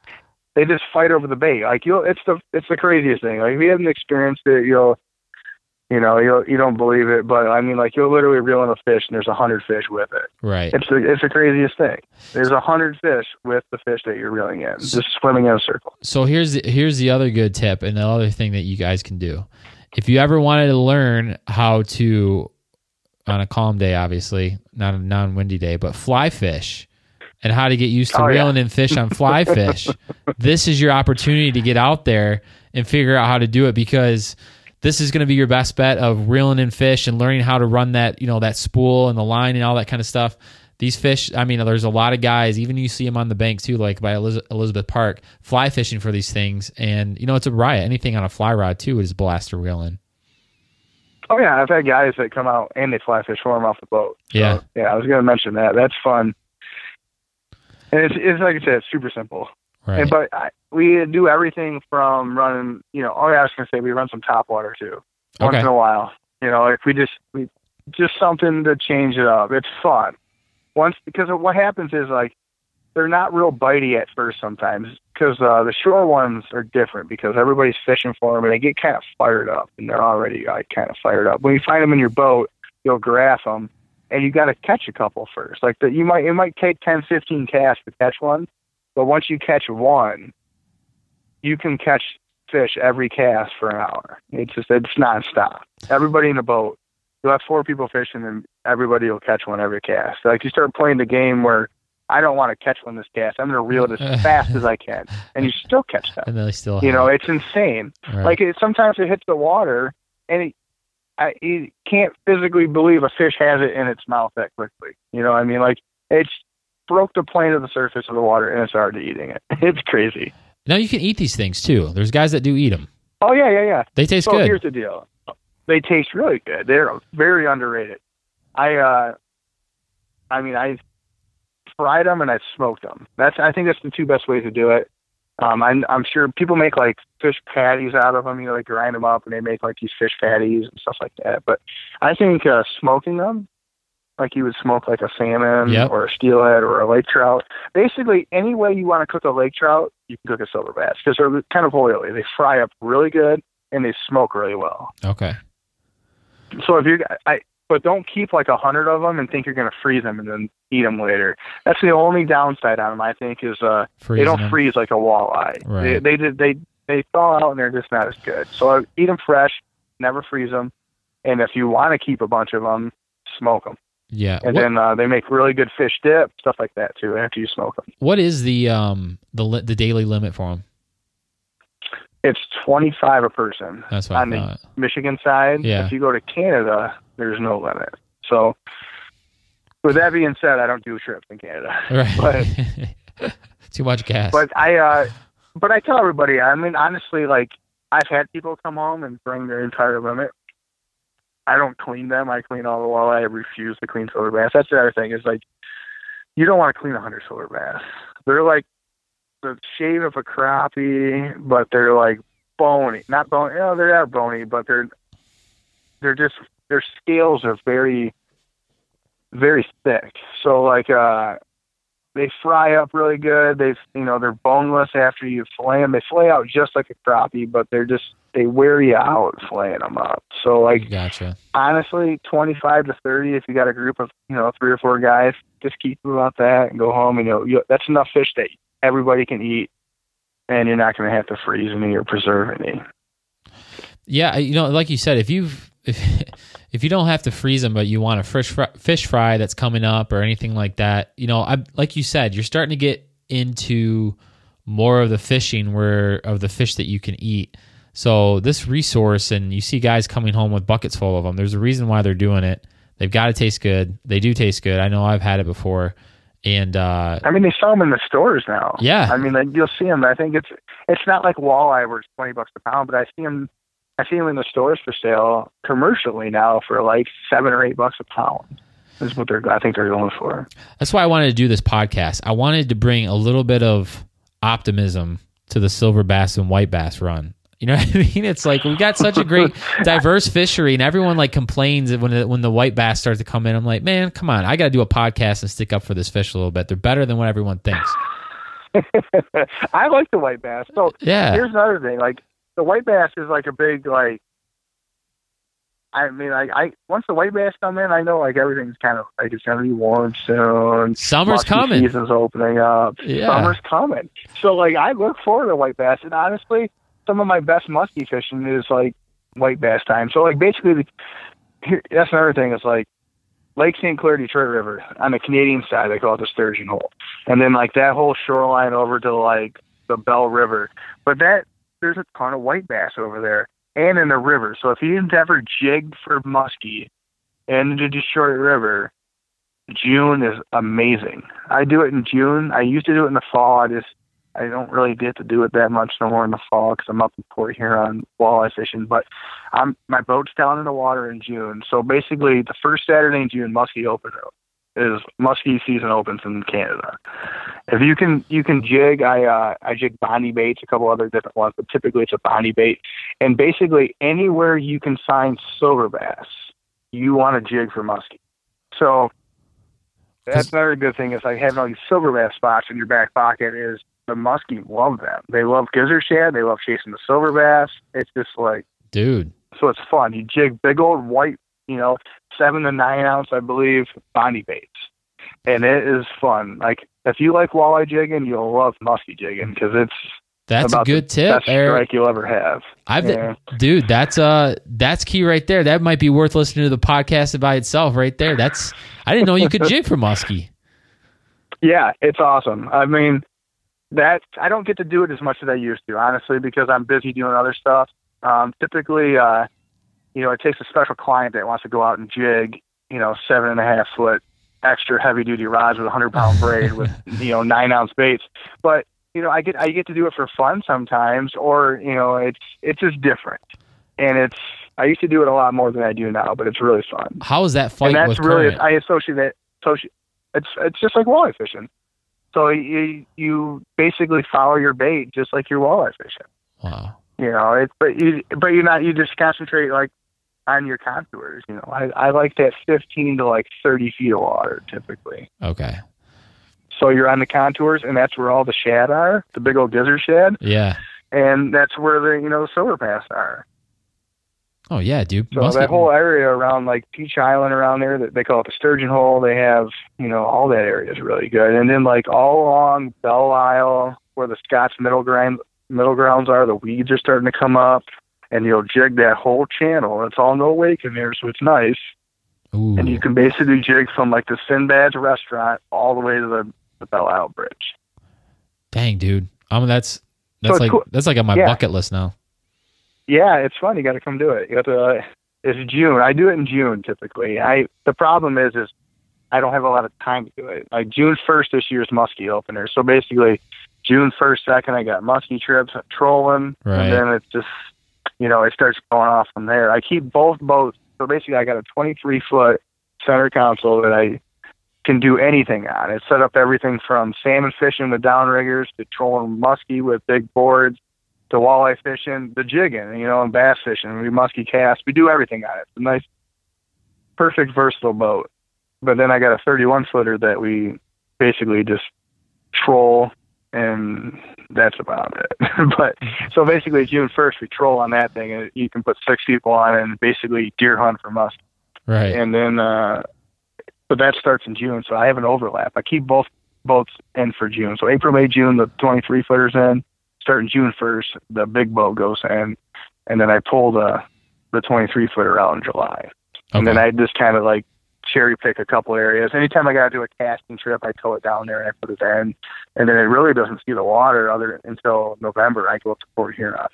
They just fight over the bait. Like you, it's the it's the craziest thing. Like if you haven't experienced it, you'll you know you you don't believe it. But I mean, like you're literally reeling a fish, and there's a hundred fish with it. Right. It's the it's the craziest thing. There's a hundred fish with the fish that you're reeling in, just swimming in a circle. So here's the, here's the other good tip and the other thing that you guys can do. If you ever wanted to learn how to on a calm day, obviously not a non-windy day, but fly fish and how to get used to Oh, yeah. reeling in fish on fly <laughs> fish, this is your opportunity to get out there and figure out how to do it because this is going to be your best bet of reeling in fish and learning how to run that you know that spool and the line and all that kind of stuff. These fish, I mean, there's a lot of guys, even you see them on the bank too, like by Elizabeth Park, fly fishing for these things. And, you know, it's a riot. Anything on a fly rod too is blast to reel. Oh yeah, I've had guys that come out and they fly fish for them off the boat. So, Yeah. yeah. I was gonna mention that. That's fun. And it's it's like I said, it's super simple. Right. And, but I, we do everything from running. You know, oh yeah, I was gonna say we run some top water too. Once Okay. in a while, you know, if we just we just something to change it up. It's fun. Once because what happens is like they're not real bitey at first sometimes because uh, the shore ones are different because everybody's fishing for them and they get kind of fired up and they're already like kind of fired up. When you find them in your boat, you'll graph them and you got to catch a couple first. Like that, you might it might take 10, 15 casts to catch one, but once you catch one, you can catch fish every cast for an hour. It's just it's nonstop. Everybody in the boat. You'll have four people fishing, and everybody will catch one every cast. Like you start playing the game where I don't want to catch one this cast. I'm going to reel it as <laughs> fast as I can, and you still catch them. and they still You know, have it's insane. Right. Like it, sometimes it hits the water, and it, I you can't physically believe a fish has it in its mouth that quickly. You know, what I mean, like it's broke the plane of the surface of the water, and it's already eating it. <laughs> It's crazy. now you can eat these things too. There's guys that do eat them. Oh yeah, yeah, yeah. They taste so good. here's the deal. They taste really good. They're very underrated. I uh I mean I fried them and I smoked them. That's I think that's the two best ways to do it. Um I'm I'm sure people make like fish patties out of them, you know, they grind them up and they make like these fish patties and stuff like that. But I think uh smoking them like you would smoke like a salmon Yep. or a steelhead or a lake trout. Basically, any way you want to cook a lake trout, you can cook a silver bass because they're kind of oily. They fry up really good and they smoke really well. Okay. So if you, I, but don't keep like a hundred of them and think you're going to freeze them and then eat them later. That's the only downside on them, I think, is uh they don't them. freeze like a walleye. Right. They they they they thaw out and they're just not as good. So uh, eat them fresh, never freeze them, and if you want to keep a bunch of them, smoke them, Yeah. and What- then uh, they make really good fish dip stuff like that too after you smoke them. what is the um the the daily limit for them? It's twenty five a person That's what on I the. Michigan side. Yeah. If you go to Canada, there's no limit. So, with that being said, I don't do trips in Canada. <laughs> Right. <laughs> Too much gas. But I, uh, but I tell everybody. I mean, honestly, like I've had people come home and bring their entire limit. I don't clean them. I clean all the while. I refuse to clean silver bass. That's the other thing. Is like you don't want to clean a hundred silver bass. They're like the shape of a crappie, but they're like bony. Not bony. You know, they're not bony, but they're they're just their scales are very very thick. So like uh they fry up really good. They you know they're boneless after you fillet them. They fillet out just like a crappie, but they're just they wear you out filleting them up. So like gotcha. honestly, twenty five to thirty. If you got a group of you know three or four guys, just keep them about that and go home. And you know you, that's enough fish that everybody can eat, and you're not going to have to freeze any or preserve any. Yeah, you know, like you said, if you've if <laughs> if you don't have to freeze them, but you want a fresh fish fry that's coming up or anything like that, you know, I like you said, you're starting to get into more of the fishing where of the fish that you can eat. So this resource, and you see guys coming home with buckets full of them. There's a reason why they're doing it. They've got to taste good. They do taste good. I know I've had it before, and uh, I mean, they sell them in the stores now. Yeah. I mean, like, you'll see them. I think it's it's not like walleye where it's twenty bucks a pound, but I see them. I see them in the stores for sale commercially now for like seven or eight bucks a pound. Is what they're. I think they're going for. That's why I wanted to do this podcast. I wanted to bring a little bit of optimism to the silver bass and white bass run. You know <laughs> what I mean? It's like we got such a great <laughs> diverse fishery, and everyone like complains when the, when the white bass start to come in. I'm like, man, come on! I got to do a podcast and stick up for this fish a little bit. They're better than what everyone thinks. <laughs> I like the white bass. So Yeah, here's another thing. Like the white bass is like a big like. I mean, like I once the white bass come in, I know like everything's kind of like it's gonna be warm soon. summer's coming. Season's opening up. Yeah. Summer's coming. So like I look forward to white bass, and honestly, some of my best musky fishing is like white bass time. So like basically, the, here, that's another thing. Is like Lake St. Clair, Detroit River on the Canadian side, they call it the Sturgeon Hole, and then like that whole shoreline over to like the Belle River. But that there's a ton of white bass over there and in the river. So if you've ever jigged for muskie in the Detroit River, June is amazing. I do it in June. I used to do it in the fall. I just I don't really get to do it that much no more in the fall because I'm up in Port Huron walleye fishing. But I'm my boat's down in the water in June. So basically, the first Saturday in June, muskie open is muskie season opens in Canada. If you can you can jig, I uh, I jig bondy baits, a couple other different ones, but typically it's a bondy bait. And basically anywhere you can find silver bass, you want to jig for muskie. So that's another good thing is like having all these silver bass spots in your back pocket is the muskie love them. They love gizzard shad. They love chasing the silver bass. It's just like dude. so it's fun. You jig big old white, you know, seven to nine ounce, I believe, bondy baits, and it is fun. Like if you like walleye jigging, you'll love muskie jigging because it's That's a good the tip, best Eric. strike you'll ever have. I've Yeah. dude, that's uh that's key right there. That might be worth listening to the podcast by itself right there. That's I didn't know you could <laughs> jig for muskie. Yeah, it's awesome. I mean, that I don't get to do it as much as I used to, honestly, because I'm busy doing other stuff. Um, typically, uh, you know, it takes a special client that wants to go out and jig, you know, seven and a half foot extra heavy duty rods with a hundred pound braid with <laughs> you know nine ounce baits. But you know, I get I get to do it for fun sometimes, or you know, it's it's just different, and it's I used to do it a lot more than I do now, but it's really fun. How is that fight and that's really current? I associate that. Associ- it's it's just like walleye fishing. So you you basically follow your bait just like your walleye fishing. wow. You know, it's but you but you're not you just concentrate like on your contours. You know, I I like that 15 to like 30 feet of water typically. Okay. So you're on the contours, and that's where all the shad are, the big old gizzard shad, Yeah. and that's where the you know the silver bass are. Oh yeah, dude. So Muskie- that whole area around like Peach Island around there, that they call it the Sturgeon Hole. They have, you know, all that area is really good. And then like all along Belle Isle, where the Scots middle ground middle grounds are, the weeds are starting to come up, and you'll jig that whole channel. It's all no wake in there, so it's nice. Ooh. And you can basically jig from like the Sinbad's restaurant all the way to the, the Belle Isle Bridge. Dang, dude. Um, that's That's it's like cool. that's like on my Yeah. bucket list now. Yeah, it's fun. You got to come do it. You got to. Uh, it's June. I do it in June typically. I the problem is is I don't have a lot of time to do it. Like June first this year's muskie opener. So basically, June first, second, I got muskie trips, trolling, Right. and then it's just you know it starts going off from there. I keep both boats. So basically, I got a 23 foot center console that I can do anything on. It's set up everything from salmon fishing with downriggers to trolling muskie with big boards to walleye fishing, the jigging, you know, and bass fishing. We muskie cast. We do everything on it. It's a nice, perfect, versatile boat. But then I got a 31 footer that we basically just troll, and that's about it. <laughs> but so basically, June 1st, we troll on that thing, and you can put six people on it and basically deer hunt for muskie Right. and then uh but that starts in June, so I have an overlap. I keep both boats in for June. So April, May, June, the 23 footers in. Starting June 1st, the big boat goes in, and then I pull the the 23 footer out in July. And then I just kind of like cherry pick a couple areas. Anytime I got to do a casting trip, I tow it down there and I put it in, and then it really doesn't see the water other until November. I go up to Port Huron.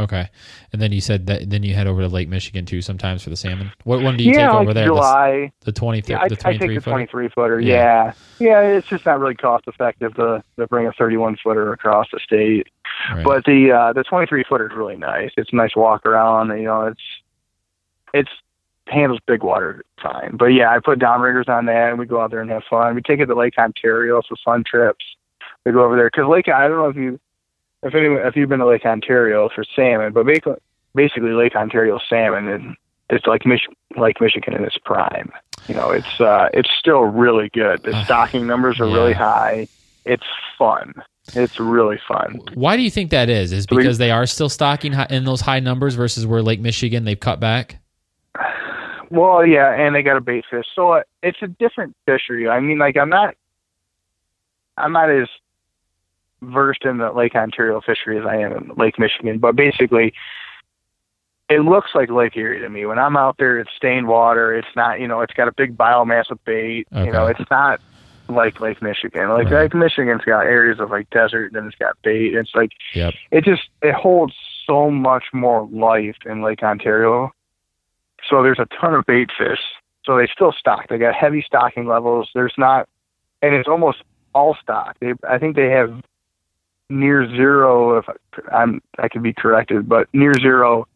Okay. And then you said that then you head over to Lake Michigan too sometimes for the salmon. What one do you yeah, take like over there? July. The, 20 Yeah, I, the I take 23 the footer? 23 footer. Yeah. Yeah. yeah, It's just not really cost effective to to bring a 31 footer across the state. Right. But the uh, the 23 footer is really nice. It's a nice walk around. You know, it's it's handles big water fine. But yeah, I put downriggers on that, and we go out there and have fun. We take it to Lake Ontario for fun trips. We go over there because Lake. I don't know if you if anyone if you've been to Lake Ontario for salmon, but basically Lake Ontario salmon and it's like Mich- Lake Michigan in its prime. You know, it's uh, it's still really good. The stocking numbers are really high. It's fun. It's really fun. Why do you think that is? Is because they are still stocking in those high numbers versus where Lake Michigan they've cut back? Well, yeah, and they got a bait fish, so uh, it's a different fishery. I mean, like I'm not, I'm not as versed in the Lake Ontario fishery as I am in Lake Michigan, but basically, it looks like Lake Erie to me. When I'm out there, it's stained water. It's not, you know, it's got a big biomass of bait. You know, it's not like Lake Michigan. Like Right. Lake Michigan's got areas of like desert, then it's got bait. It's like Yep. it just it holds so much more life in Lake Ontario. So there's a ton of bait fish. So they still stock. They got heavy stocking levels. There's not, and it's almost all stock. They, I think they have near zero. If I'm, I could be corrected, but near zero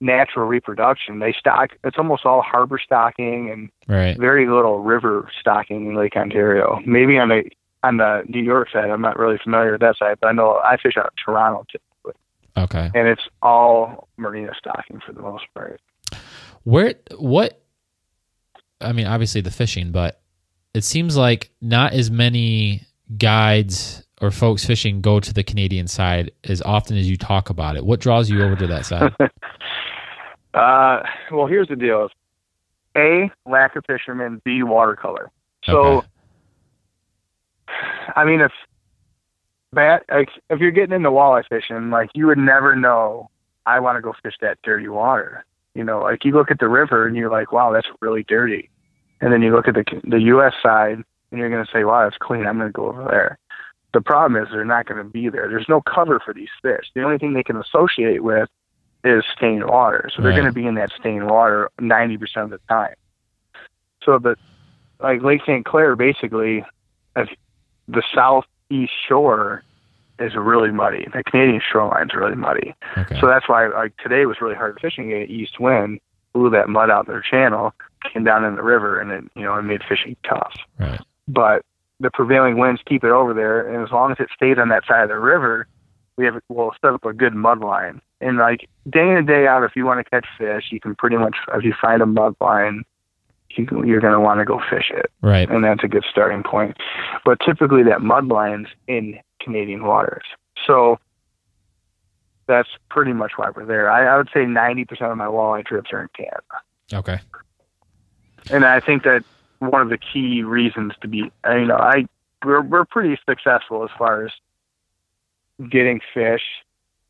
natural reproduction. They stock. It's almost all harbor stocking and Right. very little river stocking in Lake Ontario. Maybe on the on the New York side, I'm not really familiar with that side, but I know I fish out of Toronto typically, Okay. and it's all marina stocking for the most part. Where what I mean, obviously the fishing, but it seems like not as many guides or folks fishing go to the Canadian side as often as you talk about it. What draws you over to that side? <laughs> Uh, well, here's the deal: a lack of fishermen, b watercolor. So, Okay. I mean, if that like, if you're getting into walleye fishing, like you would never know. I want to go fish that dirty water. You know, like you look at the river and you're like, wow, that's really dirty. And then you look at the the U.S. side and you're going to say, wow, that's clean. I'm going to go over there. The problem is they're not going to be there. There's no cover for these fish. The only thing they can associate with is stained water. So they're Right. going to be in that stained water 90% of the time. So the like Lake St. Clair basically if the southeast shore is really muddy. The Canadian shoreline is really muddy. Okay. So that's why like today was really hard fishing. An east wind blew that mud out their channel, came down in the river, and it you know it made fishing tough. right. But the prevailing winds keep it over there, and as long as it stays on that side of the river, we have we'll set up a good mud line. And like day in and day out, if you want to catch fish, you can pretty much if you find a mud line, you can, you're going to want to go fish it Right. and that's a good starting point. But typically, that mud line's in Canadian waters, so that's pretty much why we're there. I, I would say 90% of my walleye trips are in Canada, Okay. and I think that one of the key reasons to be, you know, I we're we're pretty successful as far as getting fish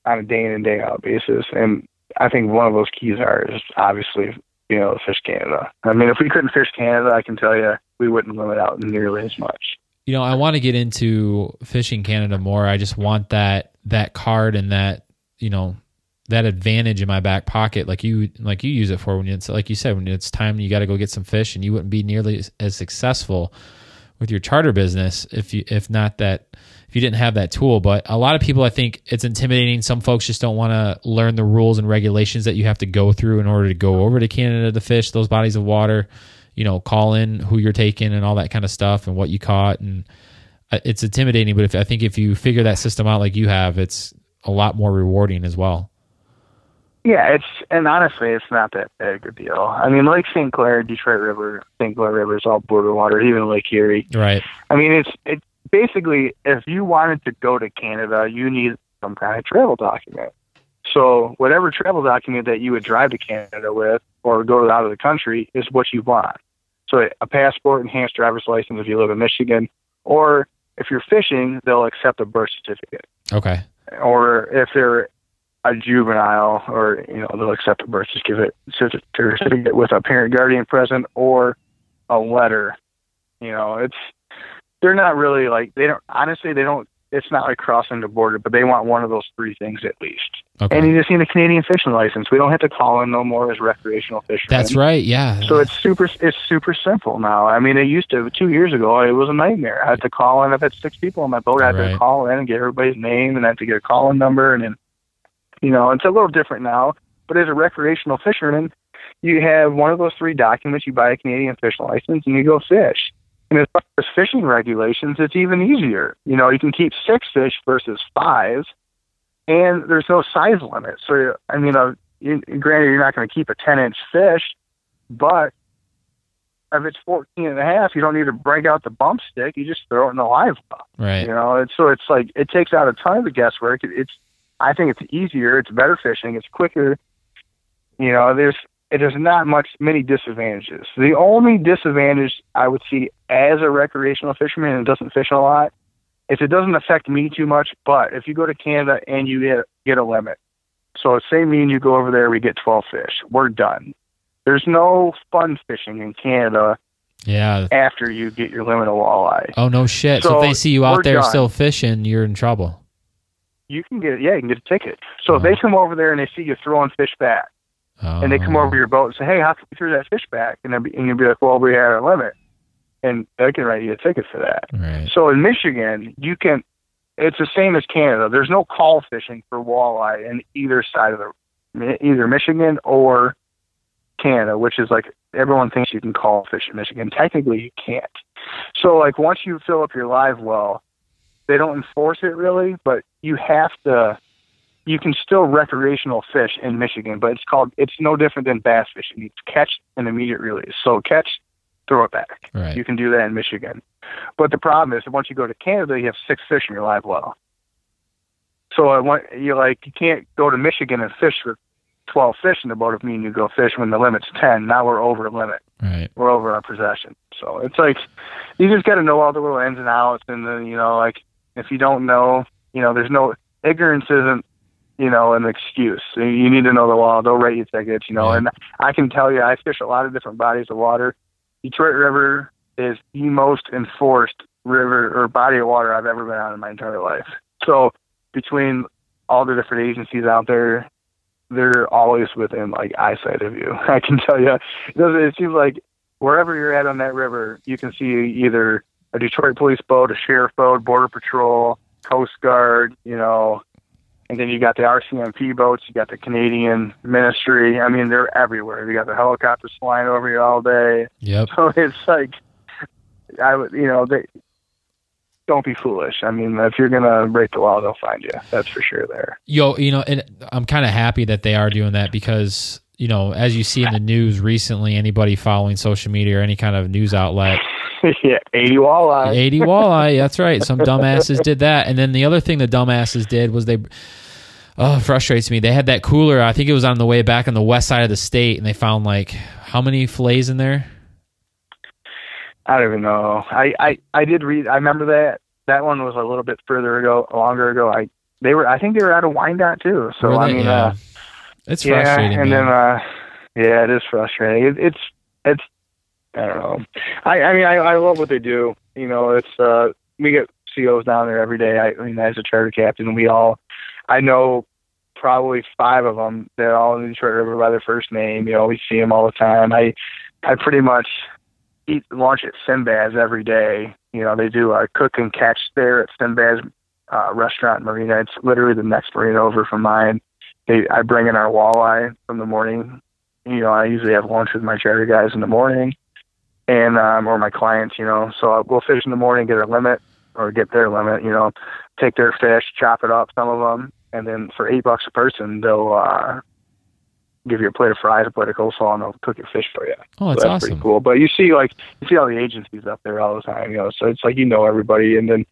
on a day in and day out basis, and I think one of those keys are is obviously you know fish Canada. I mean, if we couldn't fish Canada, I can tell you we wouldn't limit out nearly as much. you know, I want to get into fishing Canada more. I just want that that card and that you know that advantage in my back pocket, like you like you use it for when it's like you said when it's time you got to go get some fish, and you wouldn't be nearly as, as successful with your charter business if you if not that if you didn't have that tool. But a lot of people, I think it's intimidating. Some folks just don't want to learn the rules and regulations that you have to go through in order to go over to Canada to fish those bodies of water you know, call in who you're taking and all that kind of stuff and what you caught. And uh, it's intimidating, but if I think if you figure that system out like you have, it's a lot more rewarding as well. Yeah, it's and honestly, it's not that big a deal. I mean, Lake St. Clair, Detroit River, St. Clair River is all border water, even Lake Erie. Right. I mean, it's it basically if you wanted to go to Canada, you need some kind of travel document. So whatever travel document that you would drive to Canada with or go out of the country is what you want. So a passport, enhanced driver's license if you live in Michigan, or if you're fishing, they'll accept a birth certificate. Okay. Or if they're a juvenile, or you know, they'll accept a birth certificate, certificate with a parent guardian present or a letter. You know, it's they're not really like they don't honestly they don't it's not like crossing the border, but they want one of those three things at least. Okay. And you just need a Canadian fishing license. We don't have to call in no more as recreational fishermen. That's right. Yeah. So it's super. It's super simple now. I mean, it used to two years ago. It was a nightmare. I had to call in. I've had six people on my boat. I had right. to call in and get everybody's name, and I had to get a call-in number, and then, you know, it's a little different now. But as a recreational fisherman, you have one of those three documents. You buy a Canadian fishing license, and you go fish. And as far as fishing regulations, it's even easier. You know, you can keep six fish versus five, and there's no size limit. So, I mean, uh, you, granted, you're not going to keep a 10 inch fish, but if it's 14 and a half, you don't need to break out the bump stick. You just throw it in the live well. Right. You know, it's, so it's like, it takes out a ton of the guesswork. It, it's, I think it's easier. It's better fishing. It's quicker. You know, there's, it has not much many disadvantages. The only disadvantage I would see as a recreational fisherman and doesn't fish a lot is it doesn't affect me too much. But if you go to Canada and you get get a limit, so say me and you go over there, we get twelve fish, we're done. There's no fun fishing in Canada. Yeah. After you get your limit of walleye. Oh no shit! So, so if they see you out there done. still fishing, you're in trouble. You can get yeah, you can get a ticket. So if they come over there and they see you throwing fish back, Oh. And they come oh. over your boat and say, "Hey, how can we throw that fish back?" And, be, and you'll be like, "Well, we had a limit," and they can write you a ticket for that. Right. So in Michigan, you can. It's the same as Canada. There's no call fishing for walleye in either side of the, either Michigan or Canada, which is like everyone thinks you can call fish in Michigan. Technically, you can't. So like once you fill up your live well, they don't enforce it really, but you have to you can still recreational fish in Michigan, but it's called it's no different than bass fishing. It's catch and immediate release. So catch, throw it back. Right. You can do that in Michigan. But the problem is that once you go to Canada, you have six fish in your live well. So I want you like you can't go to Michigan and fish for twelve fish in the boat if me and you go fish when the limit's ten. Now we're over a limit. Right. We're over our possession. So it's like you just got to know all the little ins and outs, and then you know like if you don't know, you know, there's no ignorance isn't you know, an excuse. You need to know the law. They'll rate you tickets, you know. Yeah. And I can tell you, I fish a lot of different bodies of water. Detroit River is the most enforced river or body of water I've ever been on in my entire life. So between all the different agencies out there, they're always within like eyesight of you. <laughs> I can tell you, it seems like wherever you're at on that river, you can see either a Detroit police boat, a sheriff boat, border patrol, Coast Guard, you know, and then you got the RCMP boats, you got the Canadian ministry. I mean, they're everywhere. You got the helicopters flying over you all day. Yep. <laughs> So it's like, I would, you know, they don't be foolish. I mean, if you're gonna break the law, they'll find you. That's for sure. There. Yo, you know, and I'm kind of happy that they are doing that because you know, as you see in the news recently, anybody following social media or any kind of news outlet. Yeah, <laughs> 80 walleye. 80 walleye. That's right. Some dumbasses did that. And then the other thing the dumbasses did was they, oh, frustrates me. They had that cooler. I think it was on the way back on the west side of the state, and they found like how many fillets in there? I don't even know. I, I, I did read, I remember that. That one was a little bit further ago, longer ago. I, they were, I think they were out of Wyandotte too. So, I mean, yeah. uh, it's frustrating. Yeah, and man. then uh, yeah, it is frustrating. It, it's it's I don't know. I I mean I I love what they do. You know, it's uh, we get COs down there every day. I, I mean, as a charter captain, we all, I know probably five of them. They're all in the Detroit River by their first name. You know, we see them all the time. I, I pretty much eat lunch at Sinbad's every day. You know, they do a cook and catch there at Sinbad's uh, restaurant marina. It's literally the next marina over from mine. They, I bring in our walleye from the morning. You know, I usually have lunch with my charter guys in the morning, and um, or my clients. You know, so we'll fish in the morning, get a limit or get their limit. You know, take their fish, chop it up, some of them, and then for eight bucks a person, they'll uh, give you a plate of fries, a plate of coleslaw, and they'll cook your fish for you. Oh, that's, so awesome. pretty cool. But you see, like, you see all the agencies up there all the time, you know. So it's like you know everybody, and then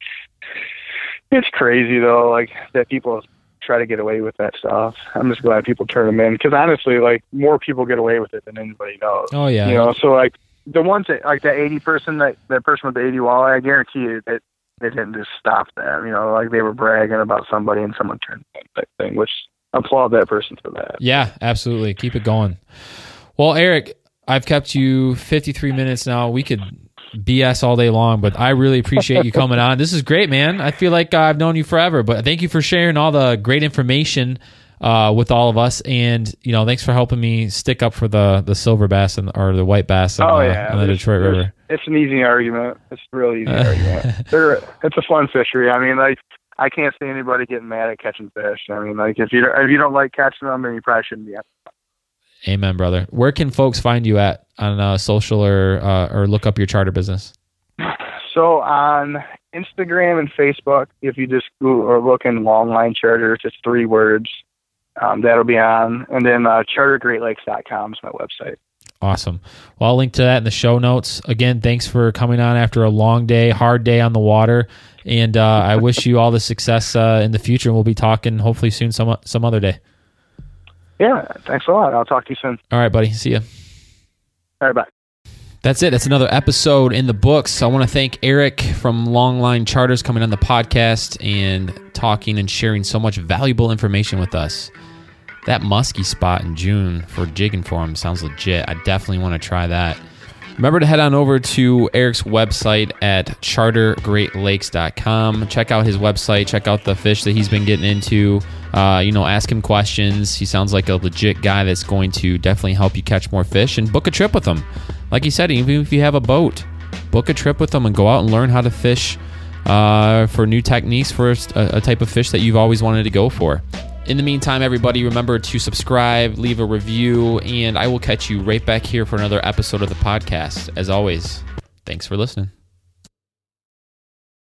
it's crazy though, like that people try to get away with that stuff. I'm just glad people turn them in because honestly, like more people get away with it than anybody knows. Oh yeah. You know, so like the ones that like that 80 person, that that person with the 80 walleye, I guarantee you that they didn't just stop them. You know, like they were bragging about somebody and someone turned that thing, which applaud that person for that. Yeah, absolutely. Keep it going. Well, Eric, I've kept you 53 minutes now. We could BS all day long, but I really appreciate you coming on. This is great, man. I feel like I've known you forever, but thank you for sharing all the great information uh, with all of us. And, you know, thanks for helping me stick up for the, the silver bass and, or the white bass on, Oh the, yeah, the Detroit River. It's an easy argument. It's a really easy <laughs> argument. They're, it's a fun fishery. I mean, like I can't see anybody getting mad at catching fish. I mean, like if you don't, if you don't like catching them, then you probably shouldn't be. Amen, brother. Where can folks find you at on uh, social or, uh, or look up your charter business? <sighs> So on Instagram and Facebook, if you just Google or look in Longline Charter, just three words, um, that'll be on. And then uh, chartergreatlakes.com is my website. Awesome. Well, I'll link to that in the show notes. Again, thanks for coming on after a long day, hard day on the water, and uh, I wish you all the success uh, in the future. And we'll be talking hopefully soon, some some other day. Yeah, thanks a lot. I'll talk to you soon. All right, buddy. See ya. All right, bye. That's it. That's another episode in the books. I want to thank Eric from Longline Charters coming on the podcast and talking and sharing so much valuable information with us. That musky spot in June for jigging for him sounds legit. I definitely want to try that. Remember to head on over to Eric's website at chartergreatlakes.com. Check out his website. Check out the fish that he's been getting into. Uh, you know, ask him questions. He sounds like a legit guy that's going to definitely help you catch more fish and book a trip with him. Like he said, even if you have a boat, book a trip with him and go out and learn how to fish uh, for new techniques for a, a type of fish that you've always wanted to go for. In the meantime, everybody, remember to subscribe, leave a review, and I will catch you right back here for another episode of the podcast. As always, thanks for listening.